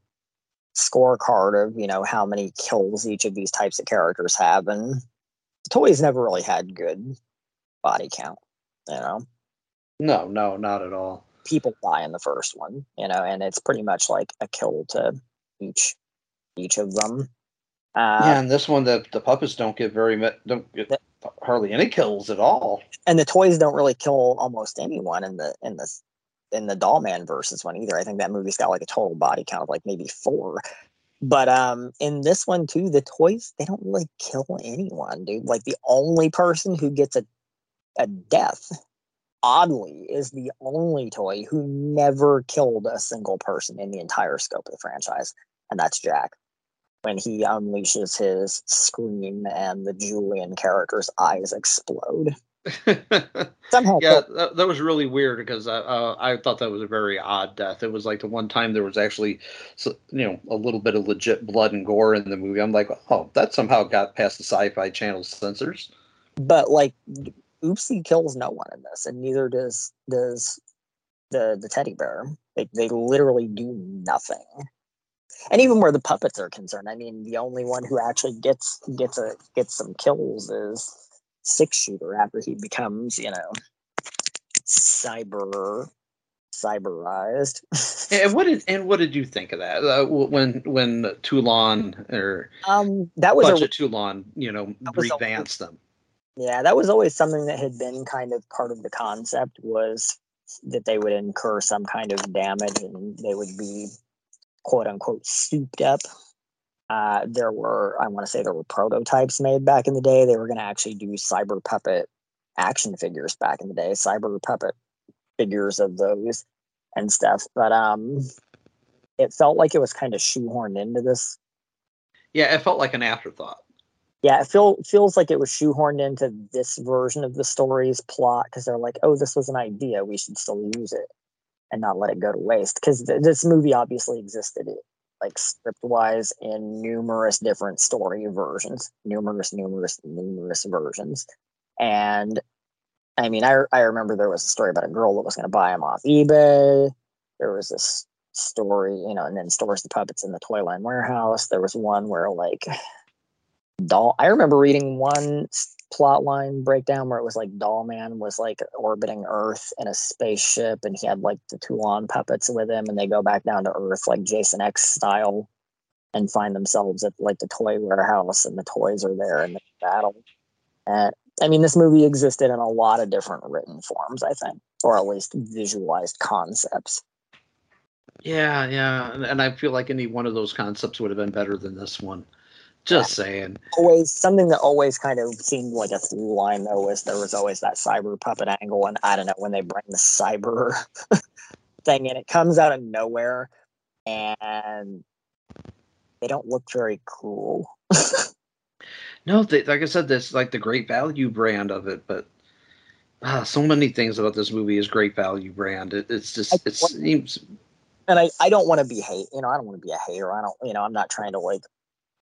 H: scorecard of you know how many kills each of these types of characters have and the toys never really had good body count you know?
G: No no not at all.
H: People die in the first one you know and it's pretty much like a kill to each each of them. Uh,
G: yeah and this one the the puppets don't get very don't get hardly any kills at all
H: and the toys don't really kill almost anyone in the in the in the doll man versus one either. I think that movie's got like a total body count of like maybe four. But um in this one too, the toys they don't really kill anyone, dude. Like the only person who gets a a death, oddly, is the only toy who never killed a single person in the entire scope of the franchise, and that's Jack. When he unleashes his scream and the Julian character's eyes explode. (laughs) Somehow,
G: yeah, that, that was really weird because I, uh, I thought that was a very odd death. It was like the one time there was actually, you know, a little bit of legit blood and gore in the movie. I'm like, oh, that somehow got past the Sci-Fi Channel censors.
H: but like Oopsie kills no one in this, and neither does does the the teddy bear. They they literally do nothing. And even where the puppets are concerned, I mean, the only one who actually gets gets a gets some kills is Six Shooter after he becomes, you know, cyber cyberized.
G: And (laughs) what did and what did you think of that uh, when when Toulon or
H: um, that was a-
G: Toulon, you know, revanced them?
H: Yeah, that was always something that had been kind of part of the concept was that they would incur some kind of damage and they would be quote unquote souped up. Uh, there were, I want to say, there were prototypes made back in the day. They were going to actually do cyber puppet action figures back in the day, cyber puppet figures of those and stuff. But um, it felt like it was kind of shoehorned into this
G: Yeah, it felt like an afterthought.
H: yeah, it feel, feels like it was shoehorned into this version of the story's plot because they're like, oh, this was an idea. We should still use it and not let it go to waste. Because th- this movie obviously existed, like script wise, in numerous different story versions, numerous, numerous, numerous versions. And I mean, I, I remember there was a story about a girl that was going to buy him off eBay. There was this story, you know, and then stores the puppets in the Toyland warehouse. There was one where like doll i remember reading one plot line breakdown where it was like doll man was like orbiting earth in a spaceship and he had like the toulon puppets with him and they go back down to earth like jason x style and find themselves at like the toy warehouse and the toys are there in the battle and i mean this movie existed in a lot of different written forms i think or at least visualized concepts
G: Yeah, yeah, and, and I feel like any one of those concepts would have been better than this one. Just saying.
H: Always something that always kind of seemed like a through line though was there was always that cyber puppet angle, and I don't know when they bring the cyber (laughs) thing in, it comes out of nowhere, and they don't look very cool. (laughs)
G: no, they, like I said, this like the great value brand of it, but ah, so many things about this movie is great value brand. It, it's just it seems.
H: And I, I don't want to be hate, you know, I don't want to be a hater. I don't, you know, I'm not trying to like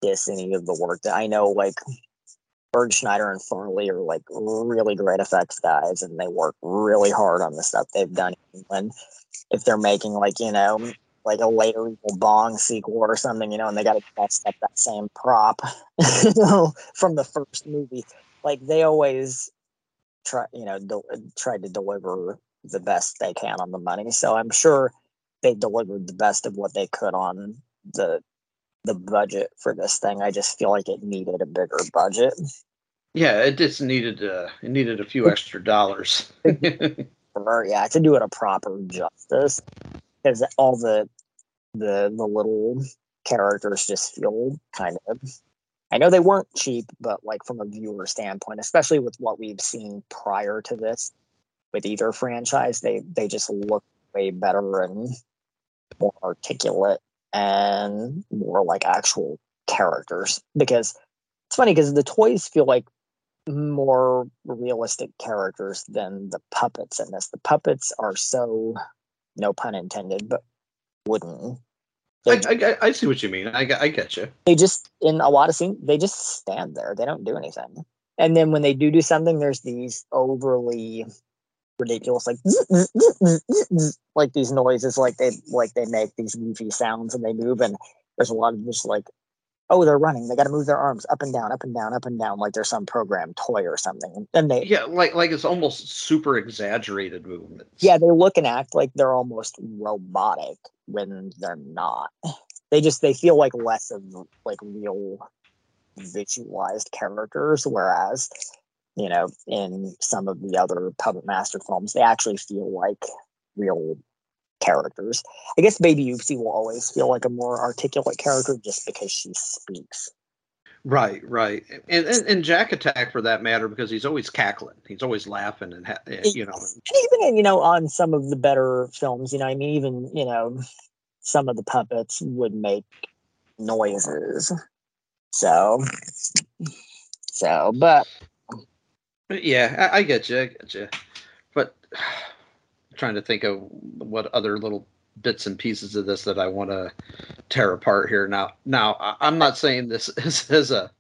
H: diss any of the work that I know. Like Bergschneider and Farley are like really great effects guys, and they work really hard on the stuff they've done. And if they're making like you know like a later Evil Bong sequel or something, you know, and they got to mess up that same prop, (laughs) you know, from the first movie. Like they always try, you know, do, tried to deliver the best they can on the money. So I'm sure they delivered the best of what they could on the the budget for this thing. I just feel like it needed a bigger budget.
G: Yeah, it just needed uh, it needed a few extra dollars. (laughs)
H: yeah, to do it a proper justice, because all the the the little characters just feel kind of I know they weren't cheap, but like from a viewer standpoint, especially with what we've seen prior to this with either franchise, they they just look way better and more articulate and more like actual characters. Because it's funny because the toys feel like more realistic characters than the puppets in this. The puppets are so no pun intended, but wooden.
G: I, I, I, see what you mean. I, I get you.
H: They just in a lot of scenes they just stand there. They don't do anything. And then when they do do something, there's these overly ridiculous like like these noises like they like they make these goofy sounds and they move and there's a lot of just like oh they're running they got to move their arms up and down up and down up and down like there's some program toy or something. And they
G: yeah like like it's almost super exaggerated movements.
H: Yeah they look and act like they're almost robotic when they're not. They just they feel like less of like real visualized characters whereas you know in some of the other puppet master films they actually feel like real characters. I guess Baby Oopsie will always feel like a more articulate character just because she speaks.
G: Right, right, and, and and Jack Attack for that matter because he's always cackling, he's always laughing, and ha- eh, you know,
H: and even you know on some of the better films, you know, I mean, even you know, some of the puppets would make noises. So, so, but
G: yeah, I, I get you, I get you, but (sighs) trying to think of what other little bits and pieces of this that I want to tear apart here. Now, now I'm not saying this (laughs) as, as a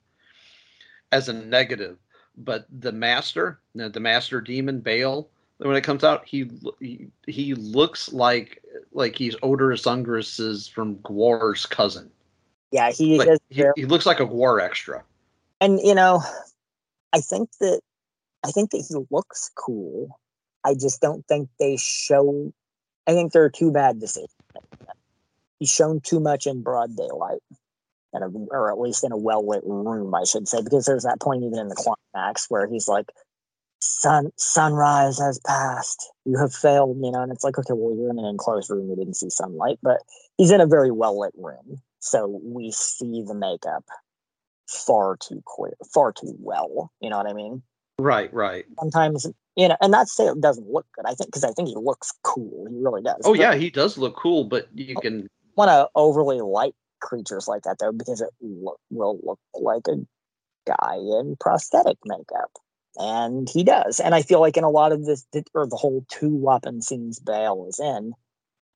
G: as a negative, but the master, the master demon Baal, when it comes out, he he, he looks like like he's Oderus Urungus's from Gwar's cousin.
H: Yeah, he
G: like, he, he looks like a Gwar extra.
H: And you know, I think that I think that he looks cool I just don't think they show. I think there are two bad decisions. He's shown too much in broad daylight, and or at least in a well lit room, I should say, because there's that point even in the climax where he's like, "Sun sunrise has passed. You have failed," you know, and it's like, okay, well, you're in an enclosed room, you didn't see sunlight, but he's in a very well lit room, so we see the makeup far too clear, far too well. You know what I mean?
G: Right, right.
H: Sometimes you know, and not to say it doesn't look good. I think because I think he looks cool. He really does.
G: Oh but yeah, he does look cool, but you oh, can
H: want to overly light creatures like that though, because it look, will look like a guy in prosthetic makeup, and he does. And I feel like in a lot of this, or the whole two weapon scenes Baal is in,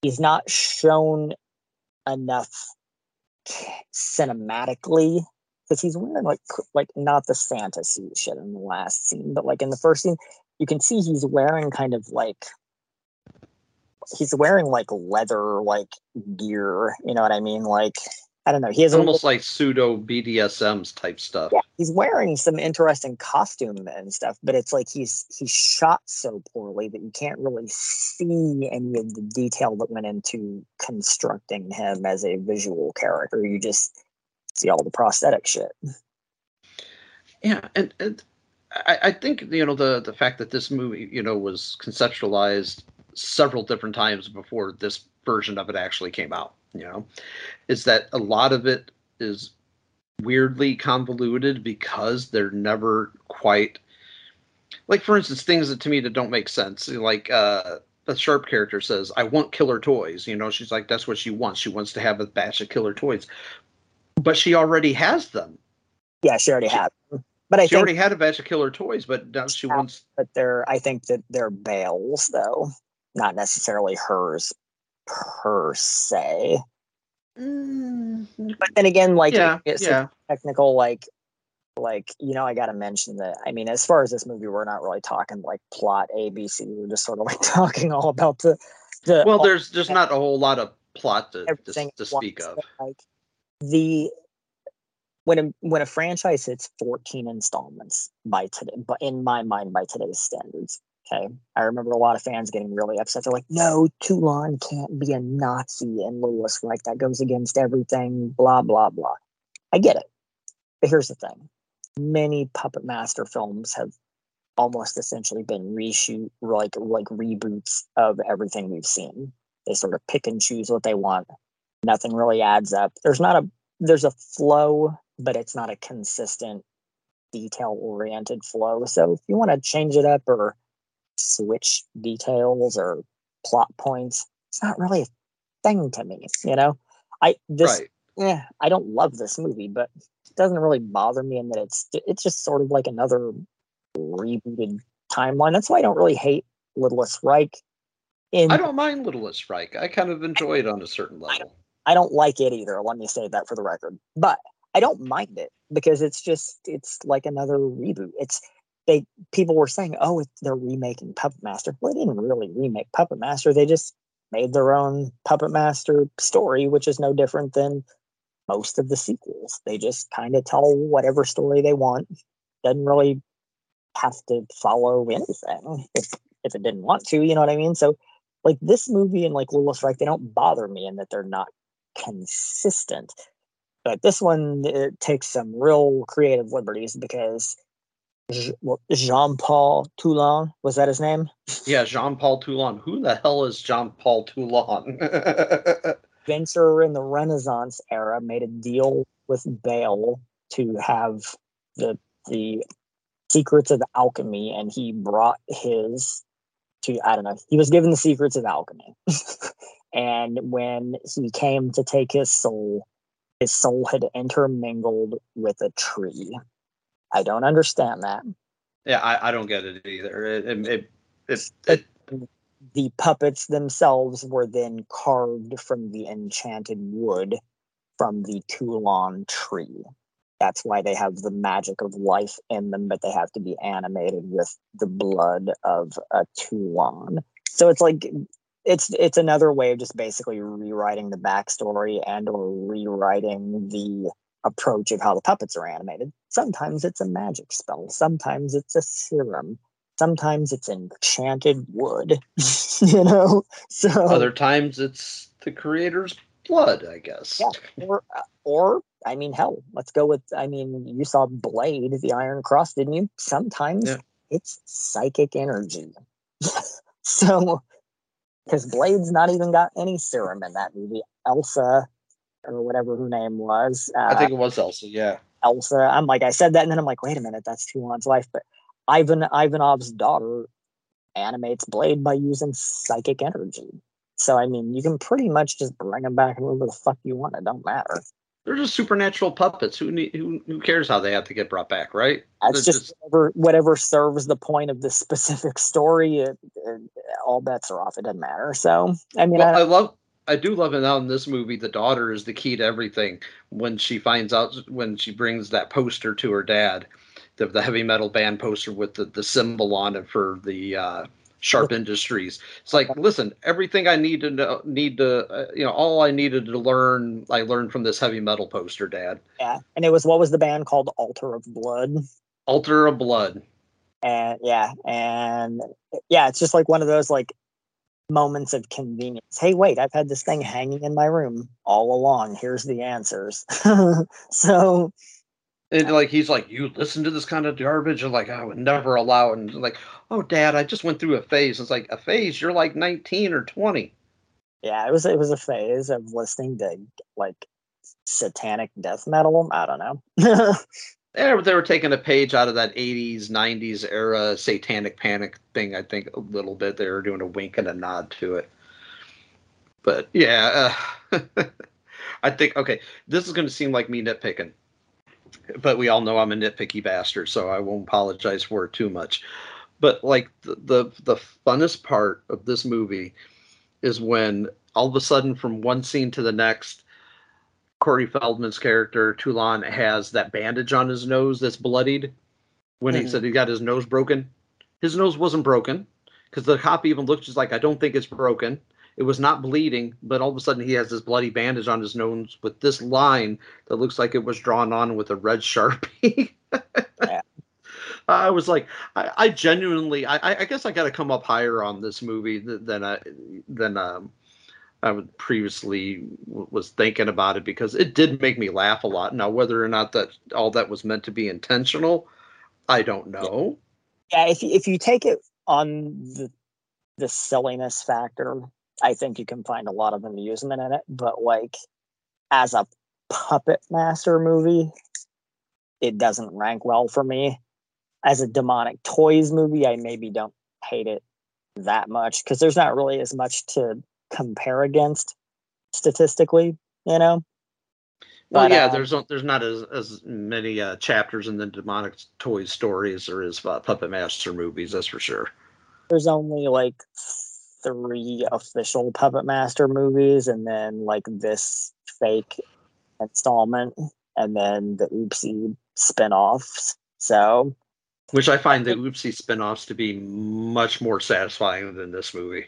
H: he's not shown enough cinematically because he's wearing like like not the Santa suit shit in the last scene, but like in the first scene, you can see he's wearing kind of like he's wearing like leather like gear you know what i mean? Like i don't know he has
G: almost like pseudo bdsms type stuff.
H: Yeah he's wearing some interesting costume and stuff but it's like he's he's shot so poorly that you can't really see any of the detail that went into constructing him as a visual character. You just see all the prosthetic shit
G: yeah and, and I, I think you know the the fact that this movie you know was conceptualized several different times before this version of it actually came out. You know, is that a lot of it is weirdly convoluted because they're never quite like for instance things that to me that don't make sense like uh the sharp character says i want killer toys you know she's like that's what she wants she wants to have a batch of killer toys but she already has them.
H: Yeah she already has them. But i
G: she
H: think
G: already had a batch of killer toys but now she wants
H: but they're i think that they're Baal's though. Not necessarily hers per se.
G: Mm,
H: but then again like
G: Yeah,
H: it's
G: yeah.
H: technical like like you know i gotta mention that i mean as far as this movie we're not really talking like plot abc we're just sort of like (laughs) talking all about the the
G: well there's there's not a whole lot of plot to, to, to speak of.
H: like the when a when a franchise hits 14 installments by today but in my mind by today's standards okay? I remember a lot of fans getting really upset. They're like no toulon can't be a nazi and lewis. Like that goes against everything blah blah blah. I get it. But here's the thing. Many puppet master films have almost essentially been reshoot like like reboots of everything we've seen. They sort of pick and choose what they want nothing really adds up. There's not a there's a flow but it's not a consistent detail oriented flow. So if you want to change it up or switch details or plot points it's not really a thing to me you know? I this
G: right.
H: yeah i don't love this movie but it doesn't really bother me in that it's it's just sort of like another rebooted timeline. That's why i don't really hate littlest reich in
G: i don't mind littlest reich. I kind of enjoy it on a certain level
H: I don't like it either. Let me say that for the record. But I don't mind it because it's just it's like another reboot. It's they people were saying, oh, they're remaking Puppet Master. Well, they didn't really remake Puppet Master. They just made their own Puppet Master story, which is no different than most of the sequels. They just kind of tell whatever story they want. Doesn't really have to follow anything if if it didn't want to. You know what I mean? So like this movie and like Littlest Reich, they don't bother me in that they're not consistent. But this one it takes some real creative liberties because Jean Paul Toulon was that his name? (laughs)
G: Yeah, Jean Paul Toulon. Who the hell is Jean Paul Toulon? (laughs)
H: Venture in the Renaissance era made a deal with Baal to have the the secrets of alchemy, and he brought his to I don't know. He was given the secrets of alchemy, (laughs) and when he came to take his soul, his soul had intermingled with a tree. I don't understand that.
G: yeah, I, I don't get it either. It, it, it, it, it
H: The puppets themselves were then carved from the enchanted wood from the Toulon tree. That's why they have the magic of life in them, but they have to be animated with the blood of a Toulon. So it's like it's it's another way of just basically rewriting the backstory and or rewriting the approach of how the puppets are animated. Sometimes it's a magic spell, sometimes it's a serum, sometimes it's enchanted wood. (laughs) you know, so
G: other times it's the creator's blood, I guess.
H: yeah, or uh, or I mean, hell, let's go with. I mean, you saw Blade, the Iron Cross, didn't you? Sometimes
G: Yeah.
H: it's psychic energy. (laughs) so, because Blade's not even got any serum in that movie. Elsa, or whatever her name was. Uh,
G: I think it was Elsa. Yeah.
H: Elsa. I'm like, I said that, and then I'm like, wait a minute, that's Toulon's life. But Ivan Ivanov's daughter animates Blade by using psychic energy. So I mean, you can pretty much just bring him back wherever the fuck you want. It don't matter.
G: They're just supernatural puppets. Who need, who who cares how they have to get brought back, right?
H: That's
G: They're
H: just, whatever whatever serves the point of the specific story. It, it, all bets are off. It doesn't matter. So I mean,
G: Well,
H: I,
G: I love. I do love it now in this movie. The daughter is the key to everything. When she finds out, when she brings that poster to her dad, the, the heavy metal band poster with the, the symbol on it for the uh, Sharp Industries. It's like, listen, everything I need to know, need to, uh, you know, all I needed to learn, I learned from this heavy metal poster, Dad.
H: yeah, and it was what was the band called? Altar of Blood.
G: Altar of Blood.
H: and yeah and yeah it's just like one of those like moments of convenience hey wait i've had this thing hanging in my room all along here's the answers (laughs) so
G: And like he's like, you listen to this kind of garbage, and like I would never allow it. And like, oh, Dad, I just went through a phase. It's like a phase. You're like 19 or 20.
H: yeah it was it was a phase of listening to like satanic death metal. I don't know. (laughs)
G: they, were, they were taking a page out of that 80s, 90s era satanic panic thing, I think, a little bit. They were doing a wink and a nod to it. But yeah, uh, (laughs) I think, okay, this is going to seem like me nitpicking. But we all know I'm a nitpicky bastard, so I won't apologize for it too much. But like the, the, the funnest part of this movie is when all of a sudden, from one scene to the next, Corey Feldman's character Toulon has that bandage on his nose that's bloodied. When mm-hmm. he said he got his nose broken, his nose wasn't broken because the cop even looked just like I don't think it's broken. It was not bleeding, but all of a sudden he has this bloody bandage on his nose with this line that looks like it was drawn on with a red sharpie. (laughs) yeah. I was like, I, I genuinely, I, I guess I got to come up higher on this movie than I than um, I previously was thinking about it because it did make me laugh a lot. Now, whether or not that all that was meant to be intentional, I don't know.
H: Yeah, if if you take it on the the silliness factor, I think you can find a lot of amusement in it. But like as a puppet master movie, it doesn't rank well for me. As a demonic toys movie, I maybe don't hate it that much because there's not really as much to compare against statistically, you know.
G: Well, yeah, uh, there's there's not as as many uh, chapters in the demonic toys stories or as uh, Puppet Master movies. That's for sure.
H: There's only like three official Puppet Master movies, and then like this fake installment, and then the Oopsie spin-offs. So,
G: which I find the Oopsie spin-offs to be much more satisfying than this movie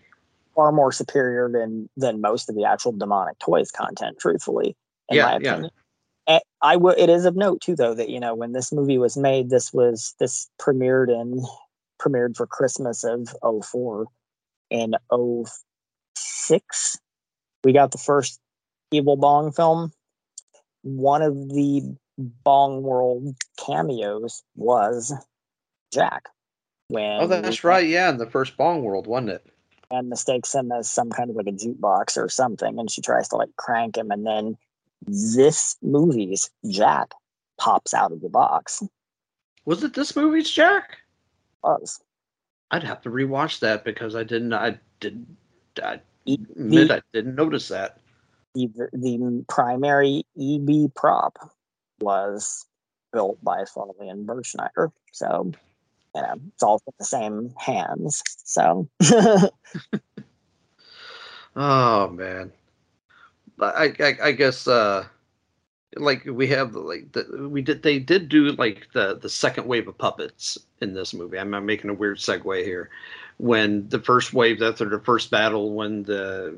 H: far more superior than than most of the actual demonic toys content truthfully in yeah, my opinion yeah. I would. It is of note too, though, that you know when this movie was made, this was this premiered in premiered for Christmas of 04. In 06, we got the first Evil Bong film. One of the Bong World cameos was Jack.
G: When oh, that's right. Yeah, in the first Bong World, wasn't it?
H: and mistakes him as some kind of like a jukebox or something, and she tries to like crank him, and then this movie's Jack pops out of the box.
G: Was it this movie's Jack?
H: Was.
G: I'd have to rewatch that because I didn't. I didn't. I admit I didn't notice that.
H: The, the primary EB prop was built by Farley and Bergschneider. So you know, it's all the same hands. So. (laughs)
G: oh man, I, I, I guess uh, like we have like the, we did they did do like the the second wave of puppets in this movie. I'm, I'm making a weird segue here. When the first wave after the first battle, when the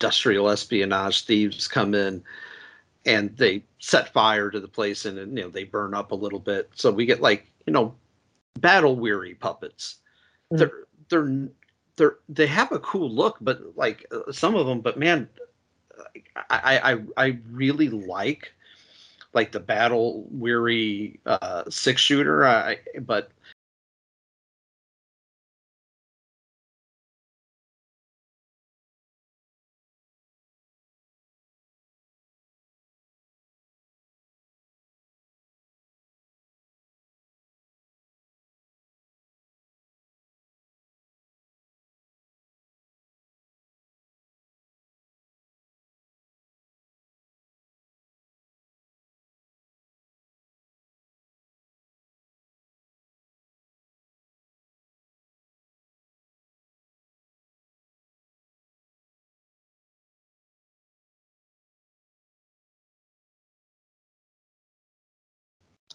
G: industrial espionage thieves come in and they set fire to the place and you know they burn up a little bit. So we get like you know battle weary puppets. Mm-hmm. They're they're they're they have a cool look, but like uh, some of them, but man, I I I really like like the battle weary uh, six shooter. I but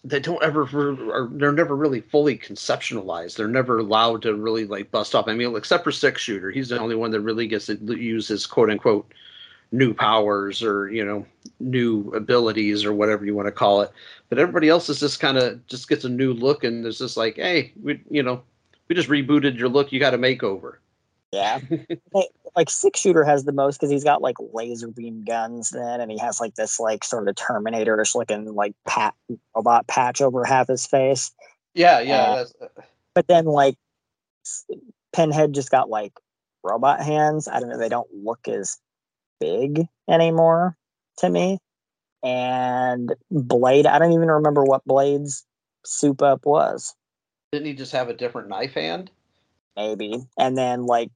G: they don't ever are, they're never really fully conceptualized. They're never allowed to really like bust off. I mean except for six shooter. He's the only one that really gets to use his quote unquote new powers or you know new abilities or whatever you want to call it. But everybody else is just kind of just gets a new look and it's just like hey we you know we just rebooted your look. You got a makeover.
H: Yeah (laughs) like six shooter has the most because he's got like laser beam guns then and he has like this like sort of terminator-ish looking like pat robot patch over half his face
G: yeah yeah uh,
H: but then like pinhead just got like robot hands i don't know they don't look as big anymore to me and Blade. I don't even remember what Blade's soup up was.
G: Didn't he just have a different knife hand?
H: Maybe. And then like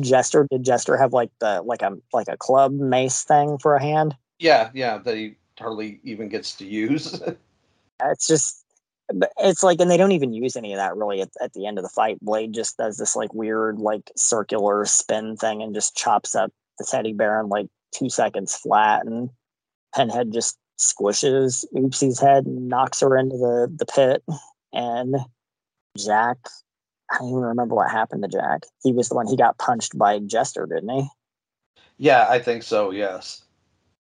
H: Jester did Jester have like the like a like a club mace thing for a hand?
G: Yeah, yeah, that he hardly even gets to use. (laughs)
H: it's just it's like and they don't even use any of that really at, at the end of the fight blade just does this like weird like circular spin thing and just chops up the teddy bear in like two seconds flat and pinhead just squishes oopsie's head and knocks her into the the pit and jack i don't even remember what happened to jack. He was the one he got punched by jester didn't he?
G: Yeah i think so yes.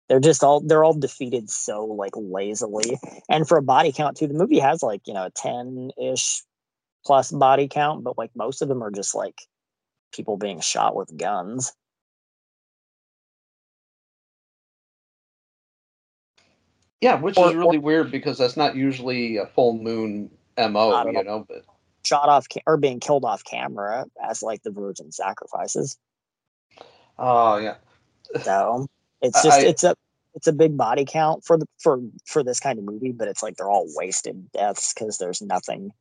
H: They're just all they're all defeated so like lazily. And for a body count too the movie has like you know a 10-ish plus body count but like most of them are just like people being shot with guns.
G: Yeah which or, is really or, weird because that's not usually a full moon mo you know but
H: shot off ca- or being killed off camera as like the virgin sacrifices
G: oh yeah
H: so it's just I, it's a it's a big body count for the for for this kind of movie, but it's like they're all wasted deaths because there's nothing.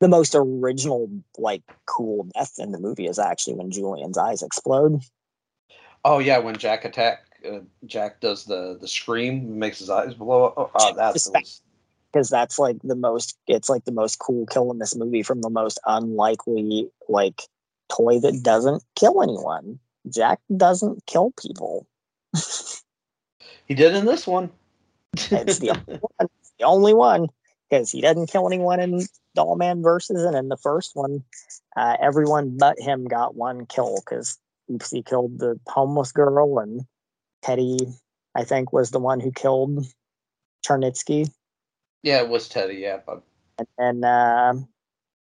H: The most original, like, cool death in the movie is actually when Julian's eyes explode.
G: Oh yeah, when Jack attack uh, Jack does the the scream, makes his eyes blow up. Oh, oh that's
H: because that's like the most. It's like the most cool kill in this movie from the most unlikely like toy that doesn't kill anyone. Jack doesn't kill people. (laughs)
G: he did in this one.
H: it's the (laughs) only one. It's the only one because he doesn't kill anyone in Dollman versus, and in the first one, uh, everyone but him got one kill because he killed the homeless girl, and Teddy, I think, was the one who killed Charnitsky.
G: Yeah, it was Teddy. Yeah, but
H: and then uh,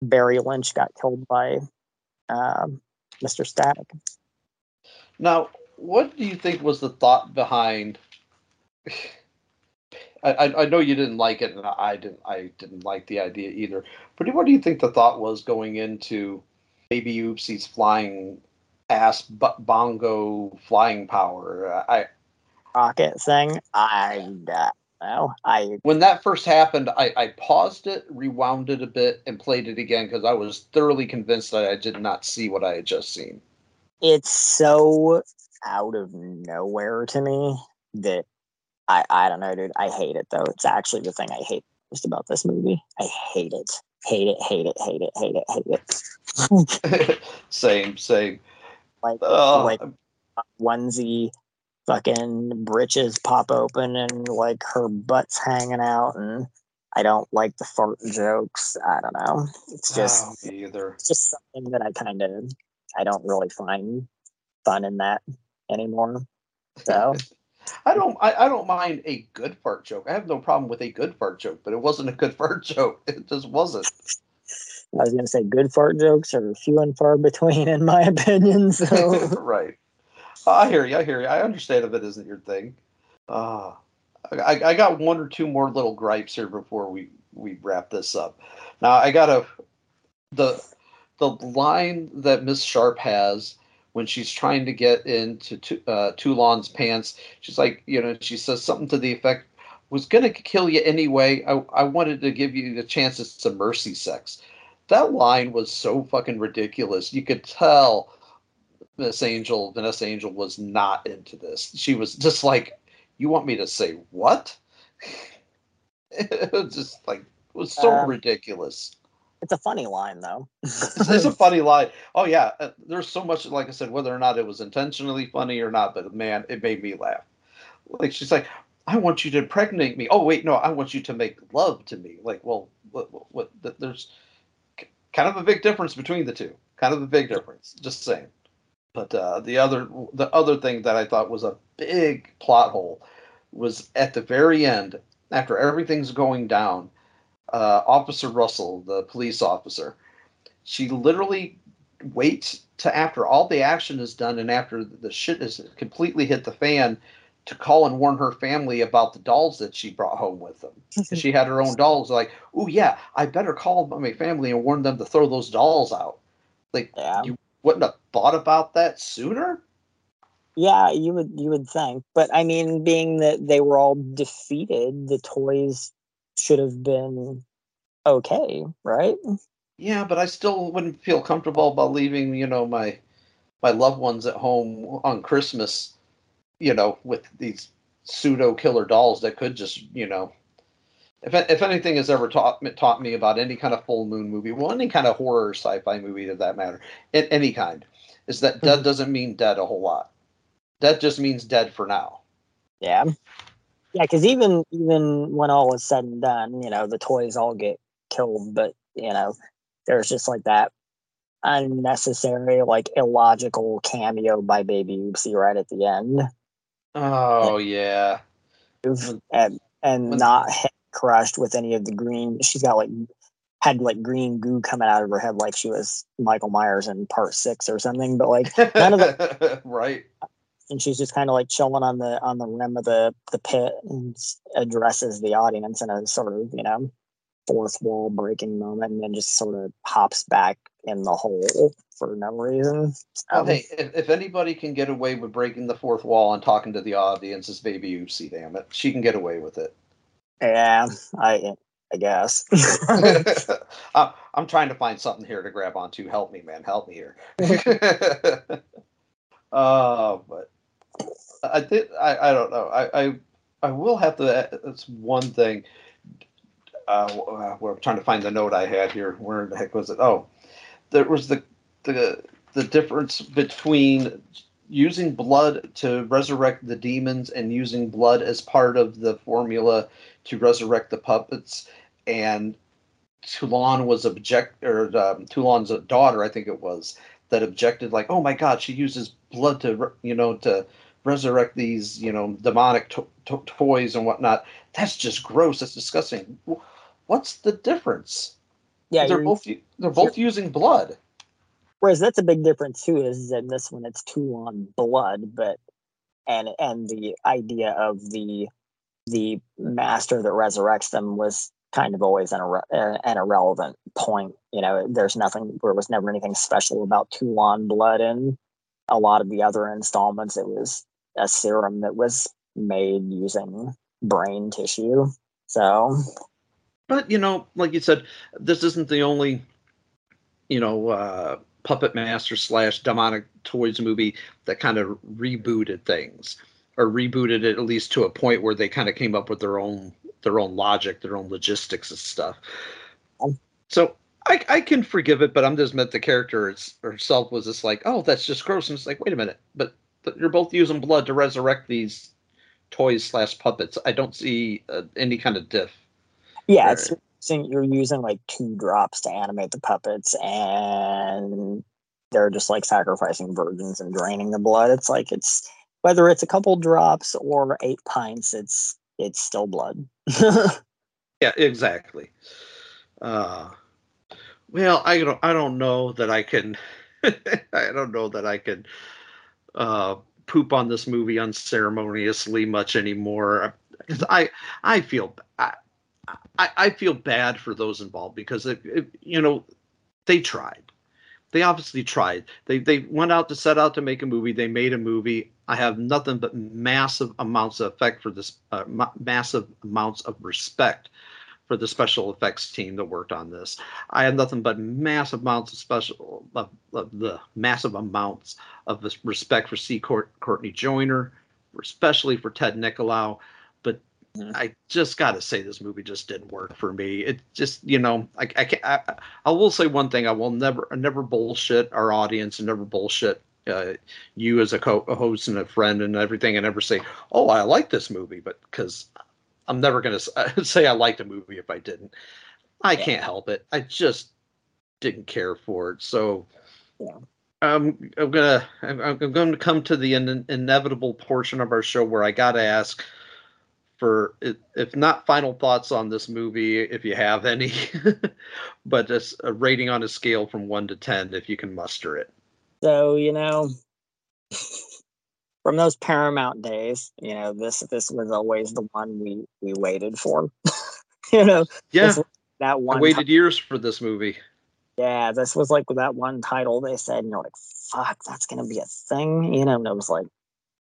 H: Barry Lynch got killed by uh, Mr. Static.
G: Now, what do you think was the thought behind? (sighs) I, I know you didn't like it, and I didn't. I didn't like the idea either. But what do you think the thought was going into Baby Oopsie's flying ass bongo flying power? I
H: rocket thing. I uh, know. I
G: when that first happened, I, I paused it, rewound it a bit, and played it again because I was thoroughly convinced that I did not see what I had just seen.
H: It's so out of nowhere to me that I I don't know, dude. I hate it though. It's actually the thing I hate most about this movie. I hate it. Hate it, hate it, hate it, hate it, hate
G: it. (laughs) same, same.
H: Like oh. like onesie fucking britches pop open and like her butt's hanging out and I don't like the fart jokes. I don't know. It's oh, just
G: oh, either.
H: It's just something that I kind of I don't really find fun in that anymore. So (laughs)
G: I don't I, I don't mind a good fart joke. I have no problem with a good fart joke, but it wasn't a good (laughs) fart joke. It just wasn't.
H: I was gonna say good fart jokes are few and far between in my opinion. So (laughs)
G: right. I hear you, I hear you. I understand if it isn't your thing. Uh I, I got one or two more little gripes here before we, we wrap this up. Now I got a the the line that Miss Sharp has when she's trying to get into uh, Toulon's pants. She's like, you know, she says something to the effect, "Was gonna kill you anyway. I, I wanted to give you the chance at some mercy sex." That line was so fucking ridiculous. You could tell Miss Angel, Vanessa Angel, was not into this. She was just like, "You want me to say what?" it was (laughs) just like it was so um, ridiculous.
H: It's a funny line, though.
G: it's a funny line. Oh yeah, uh, there's so much. Like I said, whether or not it was intentionally funny or not, but man, it made me laugh. Like she's like, "I want you to impregnate me." Oh wait, no, I want you to make love to me. Like, well, what? what, what there's kind of a big difference between the two. Kind of a big difference. Just saying. But uh, the other the other thing that I thought was a big plot hole was at the very end, after everything's going down uh, Officer Russell, the police officer, she literally waits to after all the action is done and after the shit has completely hit the fan to call and warn her family about the dolls that she brought home with them. she had her own dolls. Like, oh yeah, I better call my family and warn them to throw those dolls out. Like, yeah. you wouldn't have thought about that sooner.
H: Yeah, you would you would think, but I mean, being that they were all defeated, the toys should have been okay, right?
G: Yeah, but I still wouldn't feel comfortable about leaving, you know, my my loved ones at home on Christmas, you know, with these pseudo killer dolls that could just, you know, if if anything has ever taught taught me about any kind of full moon movie, well, any kind of horror sci-fi movie to that matter, in any kind, is that dead hmm. doesn't mean dead a whole lot. Dead just means dead for now.
H: Yeah, yeah, because even even when all is said and done, you know, the toys all get killed, but you know, there's just like that unnecessary, like illogical cameo by Baby Oopsie right at the end.
G: Oh yeah,
H: and and not head crushed with any of the green. She's got like had like green goo coming out of her head, like she was Michael Myers in Part Six or something. But like none of it, (laughs)
G: right?
H: And she's just kind of like chilling on the on the rim of the the pit and addresses the audience in a sort of you know fourth wall breaking moment, and then just sort of hops back in the hole for no reason. So,
G: well, hey, if, if, anybody can get away with breaking the fourth wall and talking to the audience, it's Baby Oopsie. Damn it, she can get away with it.
H: Yeah, I I guess. (laughs) (laughs)
G: I'm trying to find something here to grab onto. Help me, man. Help me here. (laughs) uh, but I did. I, I don't know. I, I I will have to. That's one thing. Uh, we're trying to find the note I had here. Where the heck was it? Oh, there was the the the difference between using blood to resurrect the demons and using blood as part of the formula to resurrect the puppets. And Toulon was object or um, Toulon's daughter I think it was that objected like oh my god she uses blood to you know to resurrect these you know demonic to- to- toys and whatnot. That's just gross. That's disgusting. What's the difference?
H: Yeah
G: they're both they're both using blood
H: Whereas that's a big difference too, is in this one it's Toulon blood, but and and the idea of the the master that resurrects them was kind of always an, an irrelevant point. You know, there's nothing, there was never anything special about Toulon blood in a lot of the other installments. It was a serum that was made using brain tissue. So,
G: but you know, like you said, this isn't the only, you know, uh, puppet master slash demonic toys movie that kind of rebooted things or rebooted it at least to a point where they kind of came up with their own their own logic their own logistics and stuff. So I, I can forgive it but i'm just meant the character herself was just like oh that's just gross. And it's like wait a minute but, but you're both using blood to resurrect these toys slash puppets. I don't see uh, any kind of diff
H: yeah it's you're using like two drops to animate the puppets and they're just like sacrificing virgins and draining the blood. It's like it's whether it's a couple drops or eight pints it's it's still blood. (laughs)
G: Yeah exactly. Uh well i don't i don't know that i can (laughs) i don't know that i can uh poop on this movie unceremoniously much anymore. I i feel I, I, feel bad for those involved because you know they tried. They obviously tried. They they went out to set out to make a movie. They made a movie. I have nothing but massive amounts of effect for this uh, ma- massive amounts of respect for the special effects team that worked on this. I have nothing but massive amounts of special of, of the massive amounts of respect for c Court, courtney joyner especially for ted nicolaou. But I just got to say this movie just didn't work for me. It just, you know, I, I can't. I, I will say one thing: I will never, never bullshit our audience and never bullshit uh, you as a co-host and a friend and everything, and never say, "Oh, I like this movie," but because I'm never gonna (laughs) say I liked a movie if I didn't. I yeah. can't help it. I just didn't care for it. So. Yeah. I'm, I'm gonna I'm, I'm going to come to the in, inevitable portion of our show where I got to ask for if not final thoughts on this movie if you have any (laughs) but just a rating on a scale from 1 to 10 if you can muster it.
H: So you know (laughs) from those paramount days you know this this was always the one we we waited for. (laughs) You know
G: yeah.
H: that one
G: I waited t- years for this movie.
H: Yeah this was like that one title they said you know like fuck that's gonna be a thing you know and it was like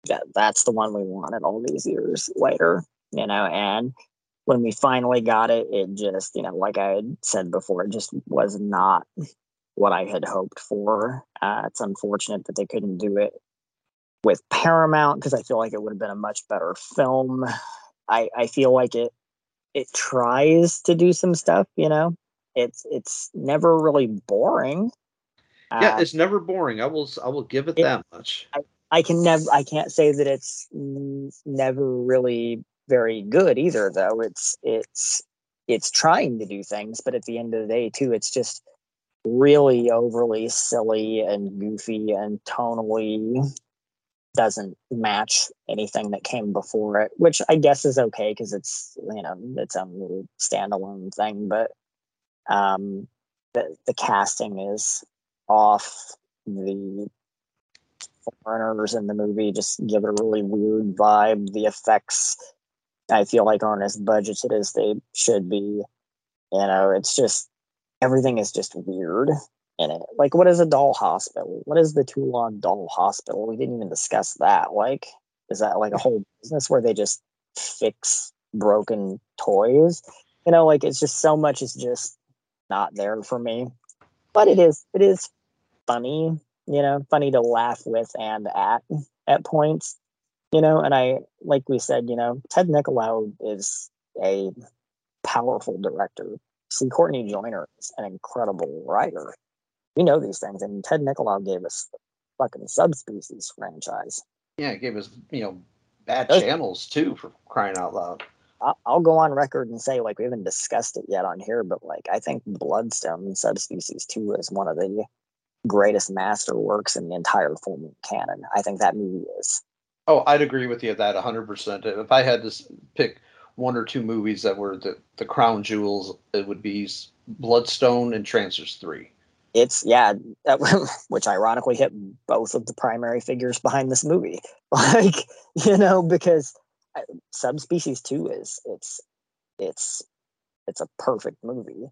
H: that that's the one we wanted all these years later, you know, and when we finally got it, it just, you know, like I had said before, it just was not what I had hoped for. Uh, it's unfortunate that they couldn't do it with Paramount because I feel like it would have been a much better film. I I feel like it it tries to do some stuff, you know. It's it's never really boring.
G: Yeah,
H: Uh,
G: it's never boring. I will I will give it
H: it-
G: that much.
H: I, I can never I can't say that it's n- never really very good either though. It's it's it's trying to do things, but at the end of the day too, it's just really overly silly and goofy and tonally doesn't match anything that came before it, which I guess is okay because it's you know its a standalone thing. But um, the the casting is off. The foreigners in the movie just give it a really weird vibe. The effects I feel like aren't as budgeted as they should be. You know, it's just everything is just weird in it. Like, what is a doll hospital? What is the Toulon Doll Hospital? We didn't even discuss that. Like, is that like a whole business where they just fix broken toys? You know, like it's just so much is just not there for me. But it is it is funny, you know, funny to laugh with and at at points. You know, and I like we said, you know, Ted Nicolaou is a powerful director. See, Courtney Joyner is an incredible writer. We know these things, and Ted Nicolaou gave us the fucking subspecies franchise.
G: Yeah, it gave us you know bad
H: Those-
G: channels too for crying out loud.
H: I'll, I'll go on record and say, like, we haven't discussed it yet on here, but like, I think Bloodstone Subspecies 2 is one of the greatest masterworks in the entire full moon canon. I think that movie is.
G: Oh, I'd agree with you at that 100%. If I had to pick one or two movies that were the, the crown jewels, it would be Bloodstone and Trancers 3.
H: It's yeah, that, (laughs) which ironically hit both of the primary figures behind this movie. (laughs) Like you know, because uh, Subspecies Two is it's it's it's a perfect movie,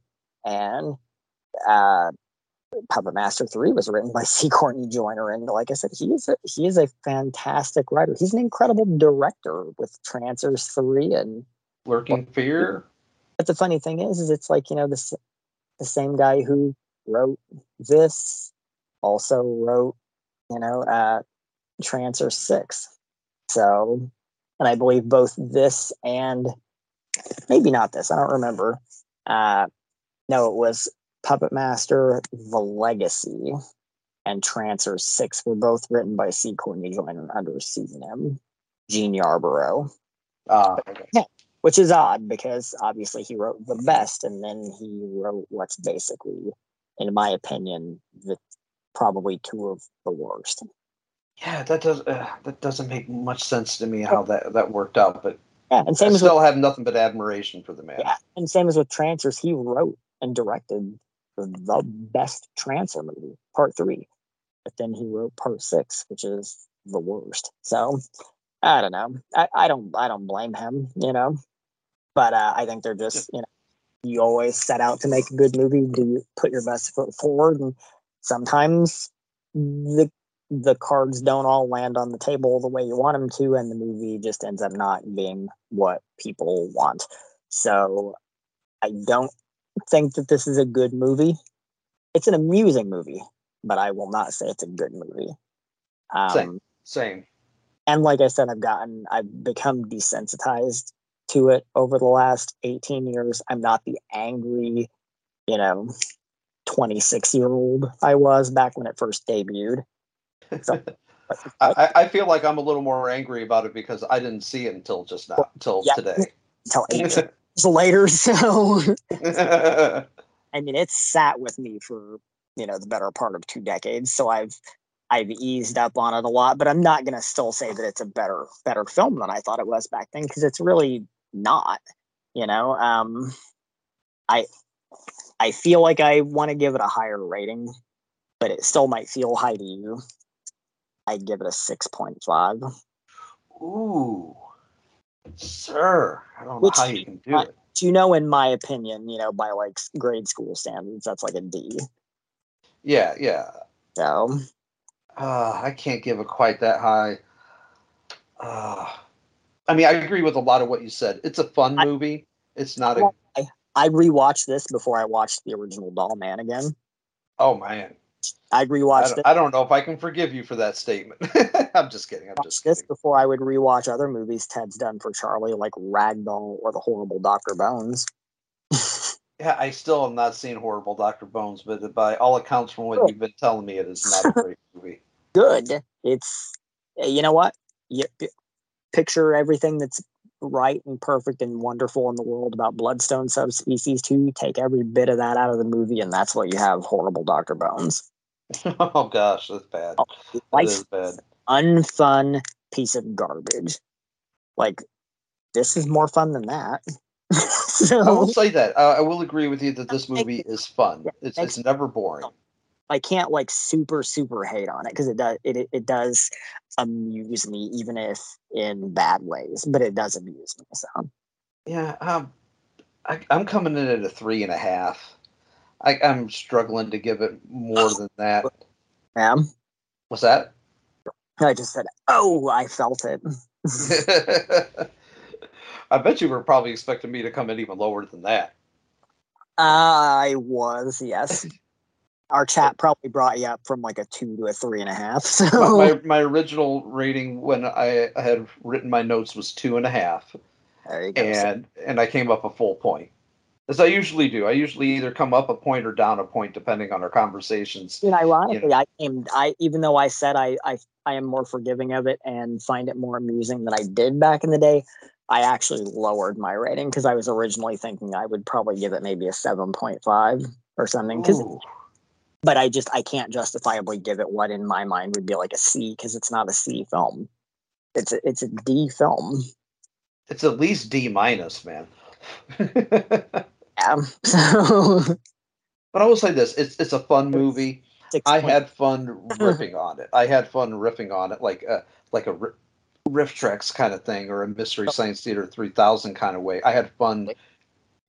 H: and uh, Puppet Master Three was written by (laughs) C. Courtney Joyner, and like I said, he is a, he is a fantastic writer. He's an incredible director with Trancers Three, and
G: Lurking Fear.
H: but the funny thing is, is it's like you know the the same guy who wrote this also wrote you know uh Trancer Six. So, and I believe both this and maybe not this. I don't remember. Uh, no, it was Puppet Master: The Legacy and Trancer Six were both written by C. Courtney Joyner under a pseudonym, Gene Yarborough
G: Uh,
H: which is odd because obviously he wrote the best and then he wrote what's basically in my opinion the probably two of the worst
G: yeah, that does uh, that doesn't make much sense to me how that that worked out, but
H: yeah and
G: I
H: same as
G: still
H: with,
G: have nothing but admiration for the man.
H: yeah and same as with Trancers he wrote and directed the best Trancer movie part three. But then he wrote part six which is the worst. So i don't know. I, I don't i don't blame him you know? But uh, i think they're just you know you always set out to make a good movie. Do you put your best foot forward? And sometimes the the cards don't all land on the table the way you want them to and the movie just ends up not being what people want. So i don't think that this is a good movie it's an amusing movie but i will not say it's a good movie um,
G: Same, same.
H: and like I said, I've gotten, I've become desensitized to it over the last 18 years. I'm not the angry, you know, 26 year old I was back when it first debuted. (laughs) So,
G: I, I- feel like I'm a little more angry about it because I didn't see it until just now, until
H: Yeah.
G: today.
H: until eight (laughs) years later. (laughs) So, (laughs) I mean, it's sat with me for, you know, the better part of two decades. So I've, I've eased up on it a lot, but I'm not going to still say that it's a better, better film than I thought it was back then because it's really not. You know, um, I, I feel like I want to give it a higher rating, but it still might feel high to you. I'd give it a six point five.
G: Ooh, sir, I don't
H: Which-
G: know how you can do it.
H: You know, in my opinion, you know, by like grade school standards, that's like a D.
G: Yeah, yeah.
H: So
G: Uh, I can't give it quite that high. Uh, I mean, I agree with a lot of what you said. It's a fun
H: I-
G: movie. It's not a.
H: I, I rewatched this before I watched the original Doll Man again.
G: Oh man,
H: I
G: I
H: rewatched
G: don't,
H: it.
G: I don't know if I can forgive you for that statement. (laughs) I'm just kidding. I'm just
H: this
G: kidding.
H: before I would rewatch other movies Ted's done for Charlie, like Ragdoll or The Horrible Doctor Bones. (laughs)
G: Yeah, I still have not seen Horrible Doctor Bones, but by all accounts, from what you've been telling me, it is not a (laughs) great movie.
H: Good. It's you know what? You picture everything that's right and perfect and wonderful in the world about bloodstone subspecies two. Take every bit of that out of the movie, and that's what you have. Horrible Doctor Bones. (laughs)
G: oh gosh, that's bad. That
H: Life
G: is bad.
H: unfun piece of garbage. Like this is more fun than that. (laughs)
G: so, I will say that. Uh, I will agree with you that this movie is fun. It's it's never boring.
H: I can't like super super hate on it because it does it, it it does amuse me even if in bad ways, but it does amuse me. So
G: Yeah, um, I, I'm coming in at a three and a half. I, I'm struggling to give it more than that.
H: yeah,
G: What's that?
H: I just said, oh, I felt it. (laughs)
G: I bet you were probably expecting me to come in even lower than that.
H: I was yes. (laughs) Our chat probably brought you up from like a two to a three and a half. So
G: My, my, my original rating when I, I had written my notes was two and a half,
H: there you go.
G: And and I came up a full point, as I usually do. I usually either come up a point or down a point depending on our conversations.
H: And ironically, I came. I even though I said I, I I am more forgiving of it and find it more amusing than I did back in the day. I actually lowered my rating because I was originally thinking I would probably give it maybe a seven point five or something. Because, but I just I can't justifiably give it what in my mind would be like a C because it's not a C film. It's a it's a D film.
G: It's at least D minus, man. (laughs)
H: Yeah. (laughs) So
G: But I will say this: it's it's a fun movie.
H: six
G: I
H: point-
G: had fun (laughs) riffing on it. I had fun riffing on it, like a like a ri- RiffTrax kind of thing, or a Mystery oh. Science Theater three thousand kind of way. I had fun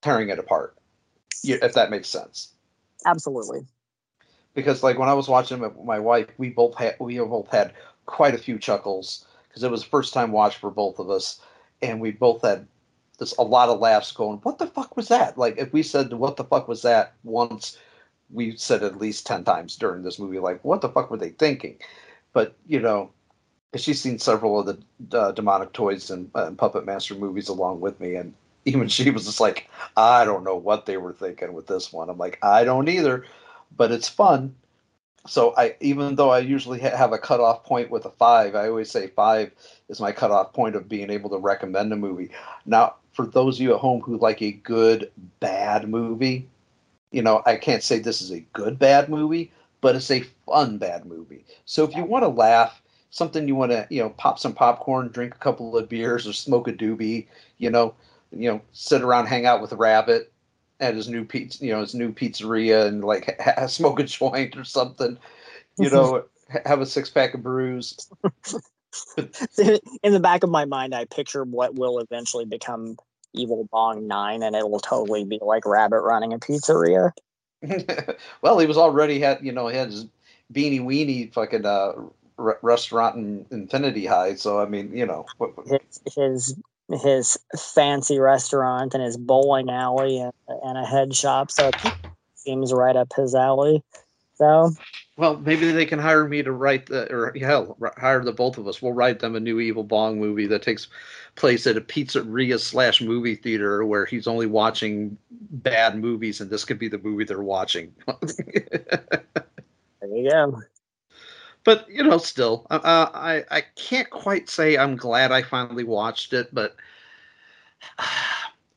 G: tearing it apart, if that makes sense.
H: absolutely.
G: Because like when I was watching it with my wife, we both had we both had quite a few chuckles because it was first time watch for both of us, and we both had this a lot of laughs going. What the fuck was that? Like if we said what the fuck was that once, we said at least ten times during this movie. Like what the fuck were they thinking? But you know, she's seen several of the uh, demonic toys and, uh, and Puppet Master movies along with me, and (laughs) even she was just like, I don't know what they were thinking with this one. I'm like, I don't either, but it's fun. So I, even though I usually ha- have a cutoff point with a five, I always say five is my cutoff point of being able to recommend a movie. Now, for those of you at home who like a good bad movie, you know, I can't say this is a good bad movie, but it's a fun bad movie. So if you want to laugh, something you want to, you know, pop some popcorn, drink a couple of beers, or smoke a doobie, you know, you know, sit around, hang out with Rabbit at his new pizza, you know, his new pizzeria, and like (laughs) ha- smoke a joint or something, you (laughs) know, have a six pack of brews. (laughs) (laughs)
H: in the back of my mind, I picture what will eventually become Evil Bong Nine, and it will totally be like Rabbit running a pizzeria. (laughs)
G: well, he was already had, you know, he had his beanie weenie fucking uh, re- restaurant in Infinity High. So I mean, you know, what, what-
H: His his his fancy restaurant and his bowling alley and, and a head shop, so it seems right up his alley. So
G: well, maybe they can hire me to write the, or hell, hire the both of us. We'll write them a new Evil Bong movie that takes place at a pizzeria slash movie theater where he's only watching bad movies, and this could be the movie they're watching. (laughs)
H: there you go.
G: but you know, still, uh, uh, I I can't quite say I'm glad I finally watched it, but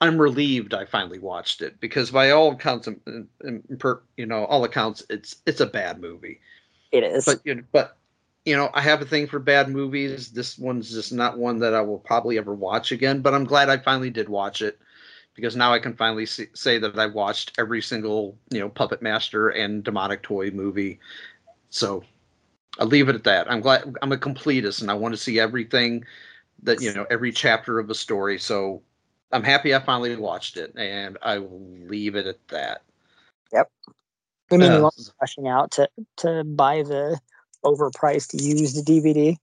G: I'm relieved I finally watched it because by all accounts, um, um, um, you know, all accounts, it's it's a bad movie.
H: It is.
G: But you know, but you know, I have a thing for bad movies. This one's just not one that I will probably ever watch again. But I'm glad I finally did watch it because now I can finally see, say that I watched every single you know Puppet Master and Demonic Toy movie. So I'll leave it at that. I'm glad I'm a completist and I want to see everything that you know every chapter of a story. So I'm happy I finally watched it, and I will leave it at that.
H: Yep. I mean,
G: Uh,
H: you rushing out to to buy the overpriced used DVD.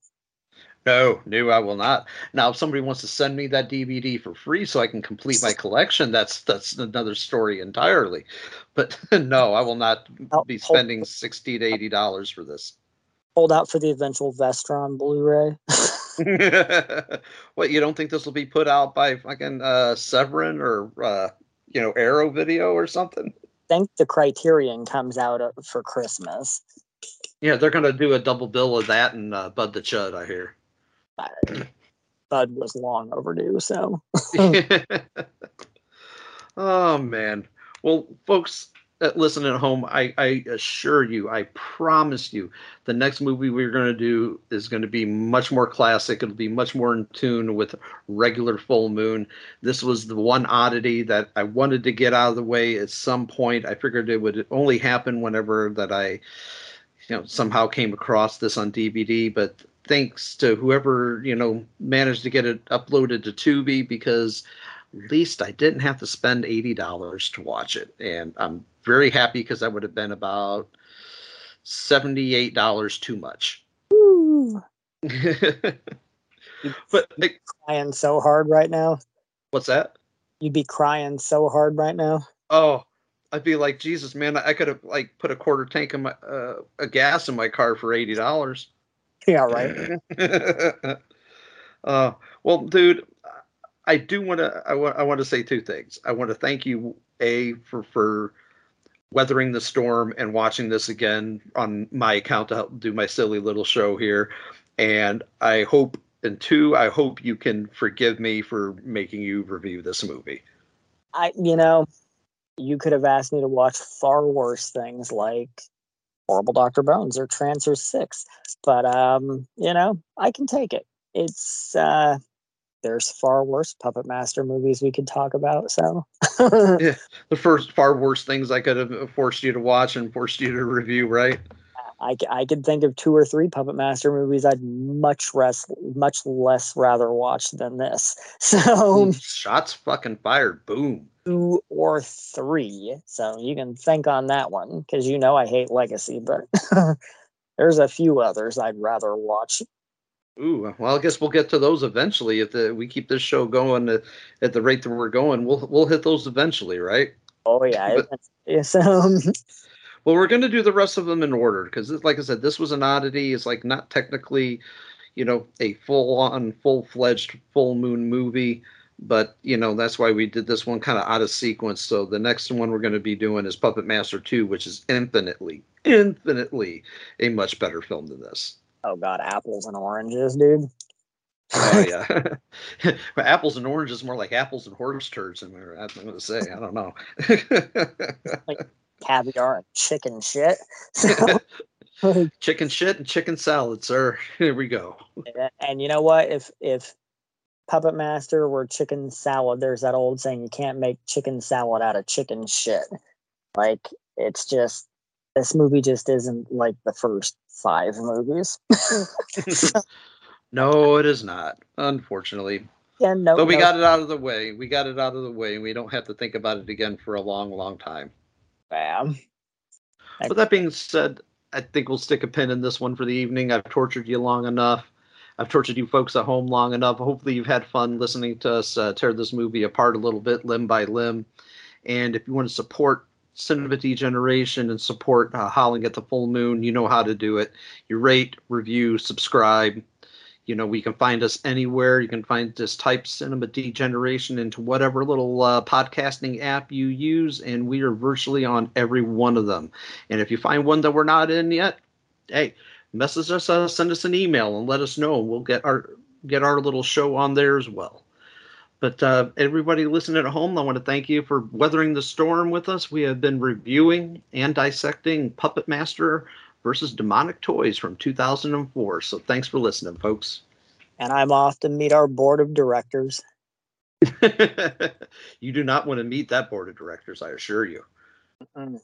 G: No, no, I will not. Now, if somebody wants to send me that DVD for free so I can complete my collection, that's that's another story entirely. But (laughs) no, I will not be spending sixty to eighty dollars for this.
H: Hold out for the eventual Vestron Blu-ray. (laughs) (laughs)
G: what you don't think this will be put out by fucking uh, Severin or uh, you know Arrow Video or something?
H: I think the Criterion comes out for Christmas.
G: Yeah, they're gonna do a double bill of that and uh, Bud the Chud. I hear.
H: Bud was long overdue. So. (laughs) (laughs)
G: oh man. Well, folks, Uh, listen at home, I, I assure you, I promise you, the next movie we're going to do is going to be much more classic. It'll be much more in tune with regular full moon. This was the one oddity that I wanted to get out of the way at some point. I figured it would only happen whenever that I, you know, somehow came across this on DVD. But thanks to whoever you know managed to get it uploaded to Tubi because at least I didn't have to spend eighty dollars to watch it, and I'm very happy because that would have been about seventy-eight dollars too much. (laughs)
H: but like, crying so hard right now.
G: What's that?
H: You'd be crying so hard right now.
G: Oh, I'd be like, Jesus, man! I could have like put a quarter tank of my uh, a gas in my car for eighty dollars.
H: Yeah, right. (laughs)
G: uh, well, dude, I do want to. I want. I want to say two things. I want to thank you, a for for weathering the storm and watching this again on my account to help do my silly little show here. And I hope, and two, I hope you can forgive me for making you review this movie.
H: I, you know, you could have asked me to watch far worse things like Horrible Dr. Bones or Trancer 6, but, um, you know, I can take it. It's, uh, there's far worse Puppet Master movies we could talk about. So,
G: yeah, the first far worse things I could have uh, forced you to watch and forced you to review, right?
H: I, I could think of two or three Puppet Master movies I'd much less much less rather watch than this. (laughs) So
G: shots fucking fired. Boom.
H: Two or three. So you can think on that one because you know I hate Legacy, but (laughs) there's a few others I'd rather watch.
G: Ooh, well, I guess we'll get to those eventually. If the, we keep this show going at, at the rate that we're going, we'll we'll hit those eventually, right?
H: Oh yeah. (laughs) But, yes. Um... (laughs)
G: Well, we're going to do the rest of them in order because, like I said, this was an oddity. It's like not technically, you know, a full-on, full-fledged full moon movie, but you know that's why we did this one kind of out of sequence. So the next one we're going to be doing is Puppet Master Two, which is infinitely, infinitely a much better film than this.
H: Oh God, apples and oranges, dude.
G: oh (laughs) yeah, (laughs) but apples and oranges more like apples and horse turds. I'm going to say. I don't know. (laughs)
H: like caviar and chicken shit.
G: So, chicken shit and chicken salad, sir. Here we go.
H: And you know what? If if Puppet Master were chicken salad, there's that old saying you can't make chicken salad out of chicken shit. Like it's just this movie just isn't like the first five movies. (laughs)
G: no, it is not. Unfortunately.
H: Yeah, no.
G: But we
H: no.
G: got it out of the way. We got it out of the way, and we don't have to think about it again for a long, long time.
H: Bam.
G: But that being said, I think we'll stick a pin in this one for the evening. I've tortured you long enough. I've tortured you folks at home long enough. Hopefully, you've had fun listening to us uh, tear this movie apart a little bit, limb by limb. And if you want to support Cinema Degeneration and support uh, Howling at the Full Moon, you know how to do it. You rate, review, subscribe. You know, we can find us anywhere. You can find just type Cinema Degeneration into whatever little uh, podcasting app you use, and we are virtually on every one of them. And if you find one that we're not in yet, hey, message us, uh, send us an email, and let us know. We'll get our get our little show on there as well. But uh, everybody listening at home, I want to thank you for weathering the storm with us. We have been reviewing and dissecting Puppet Master versus Demonic Toys from 2004. So thanks for listening, folks.
H: And I'm off to meet our board of directors. (laughs) (laughs)
G: you do not want to meet that board of directors, I assure you.
H: Mm-mm.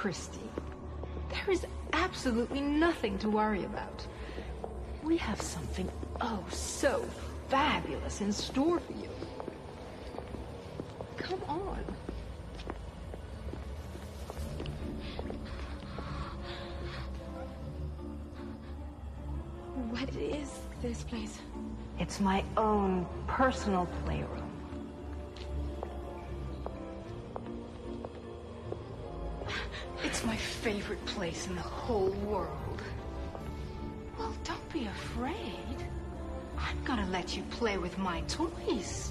D: Christy. There is absolutely nothing to worry about. We have something oh so fabulous in store for you. Come on. What is this place?
F: It's my own personal playroom.
D: Favorite place in the whole world. Well, don't be afraid. I'm gonna let you play with my toys.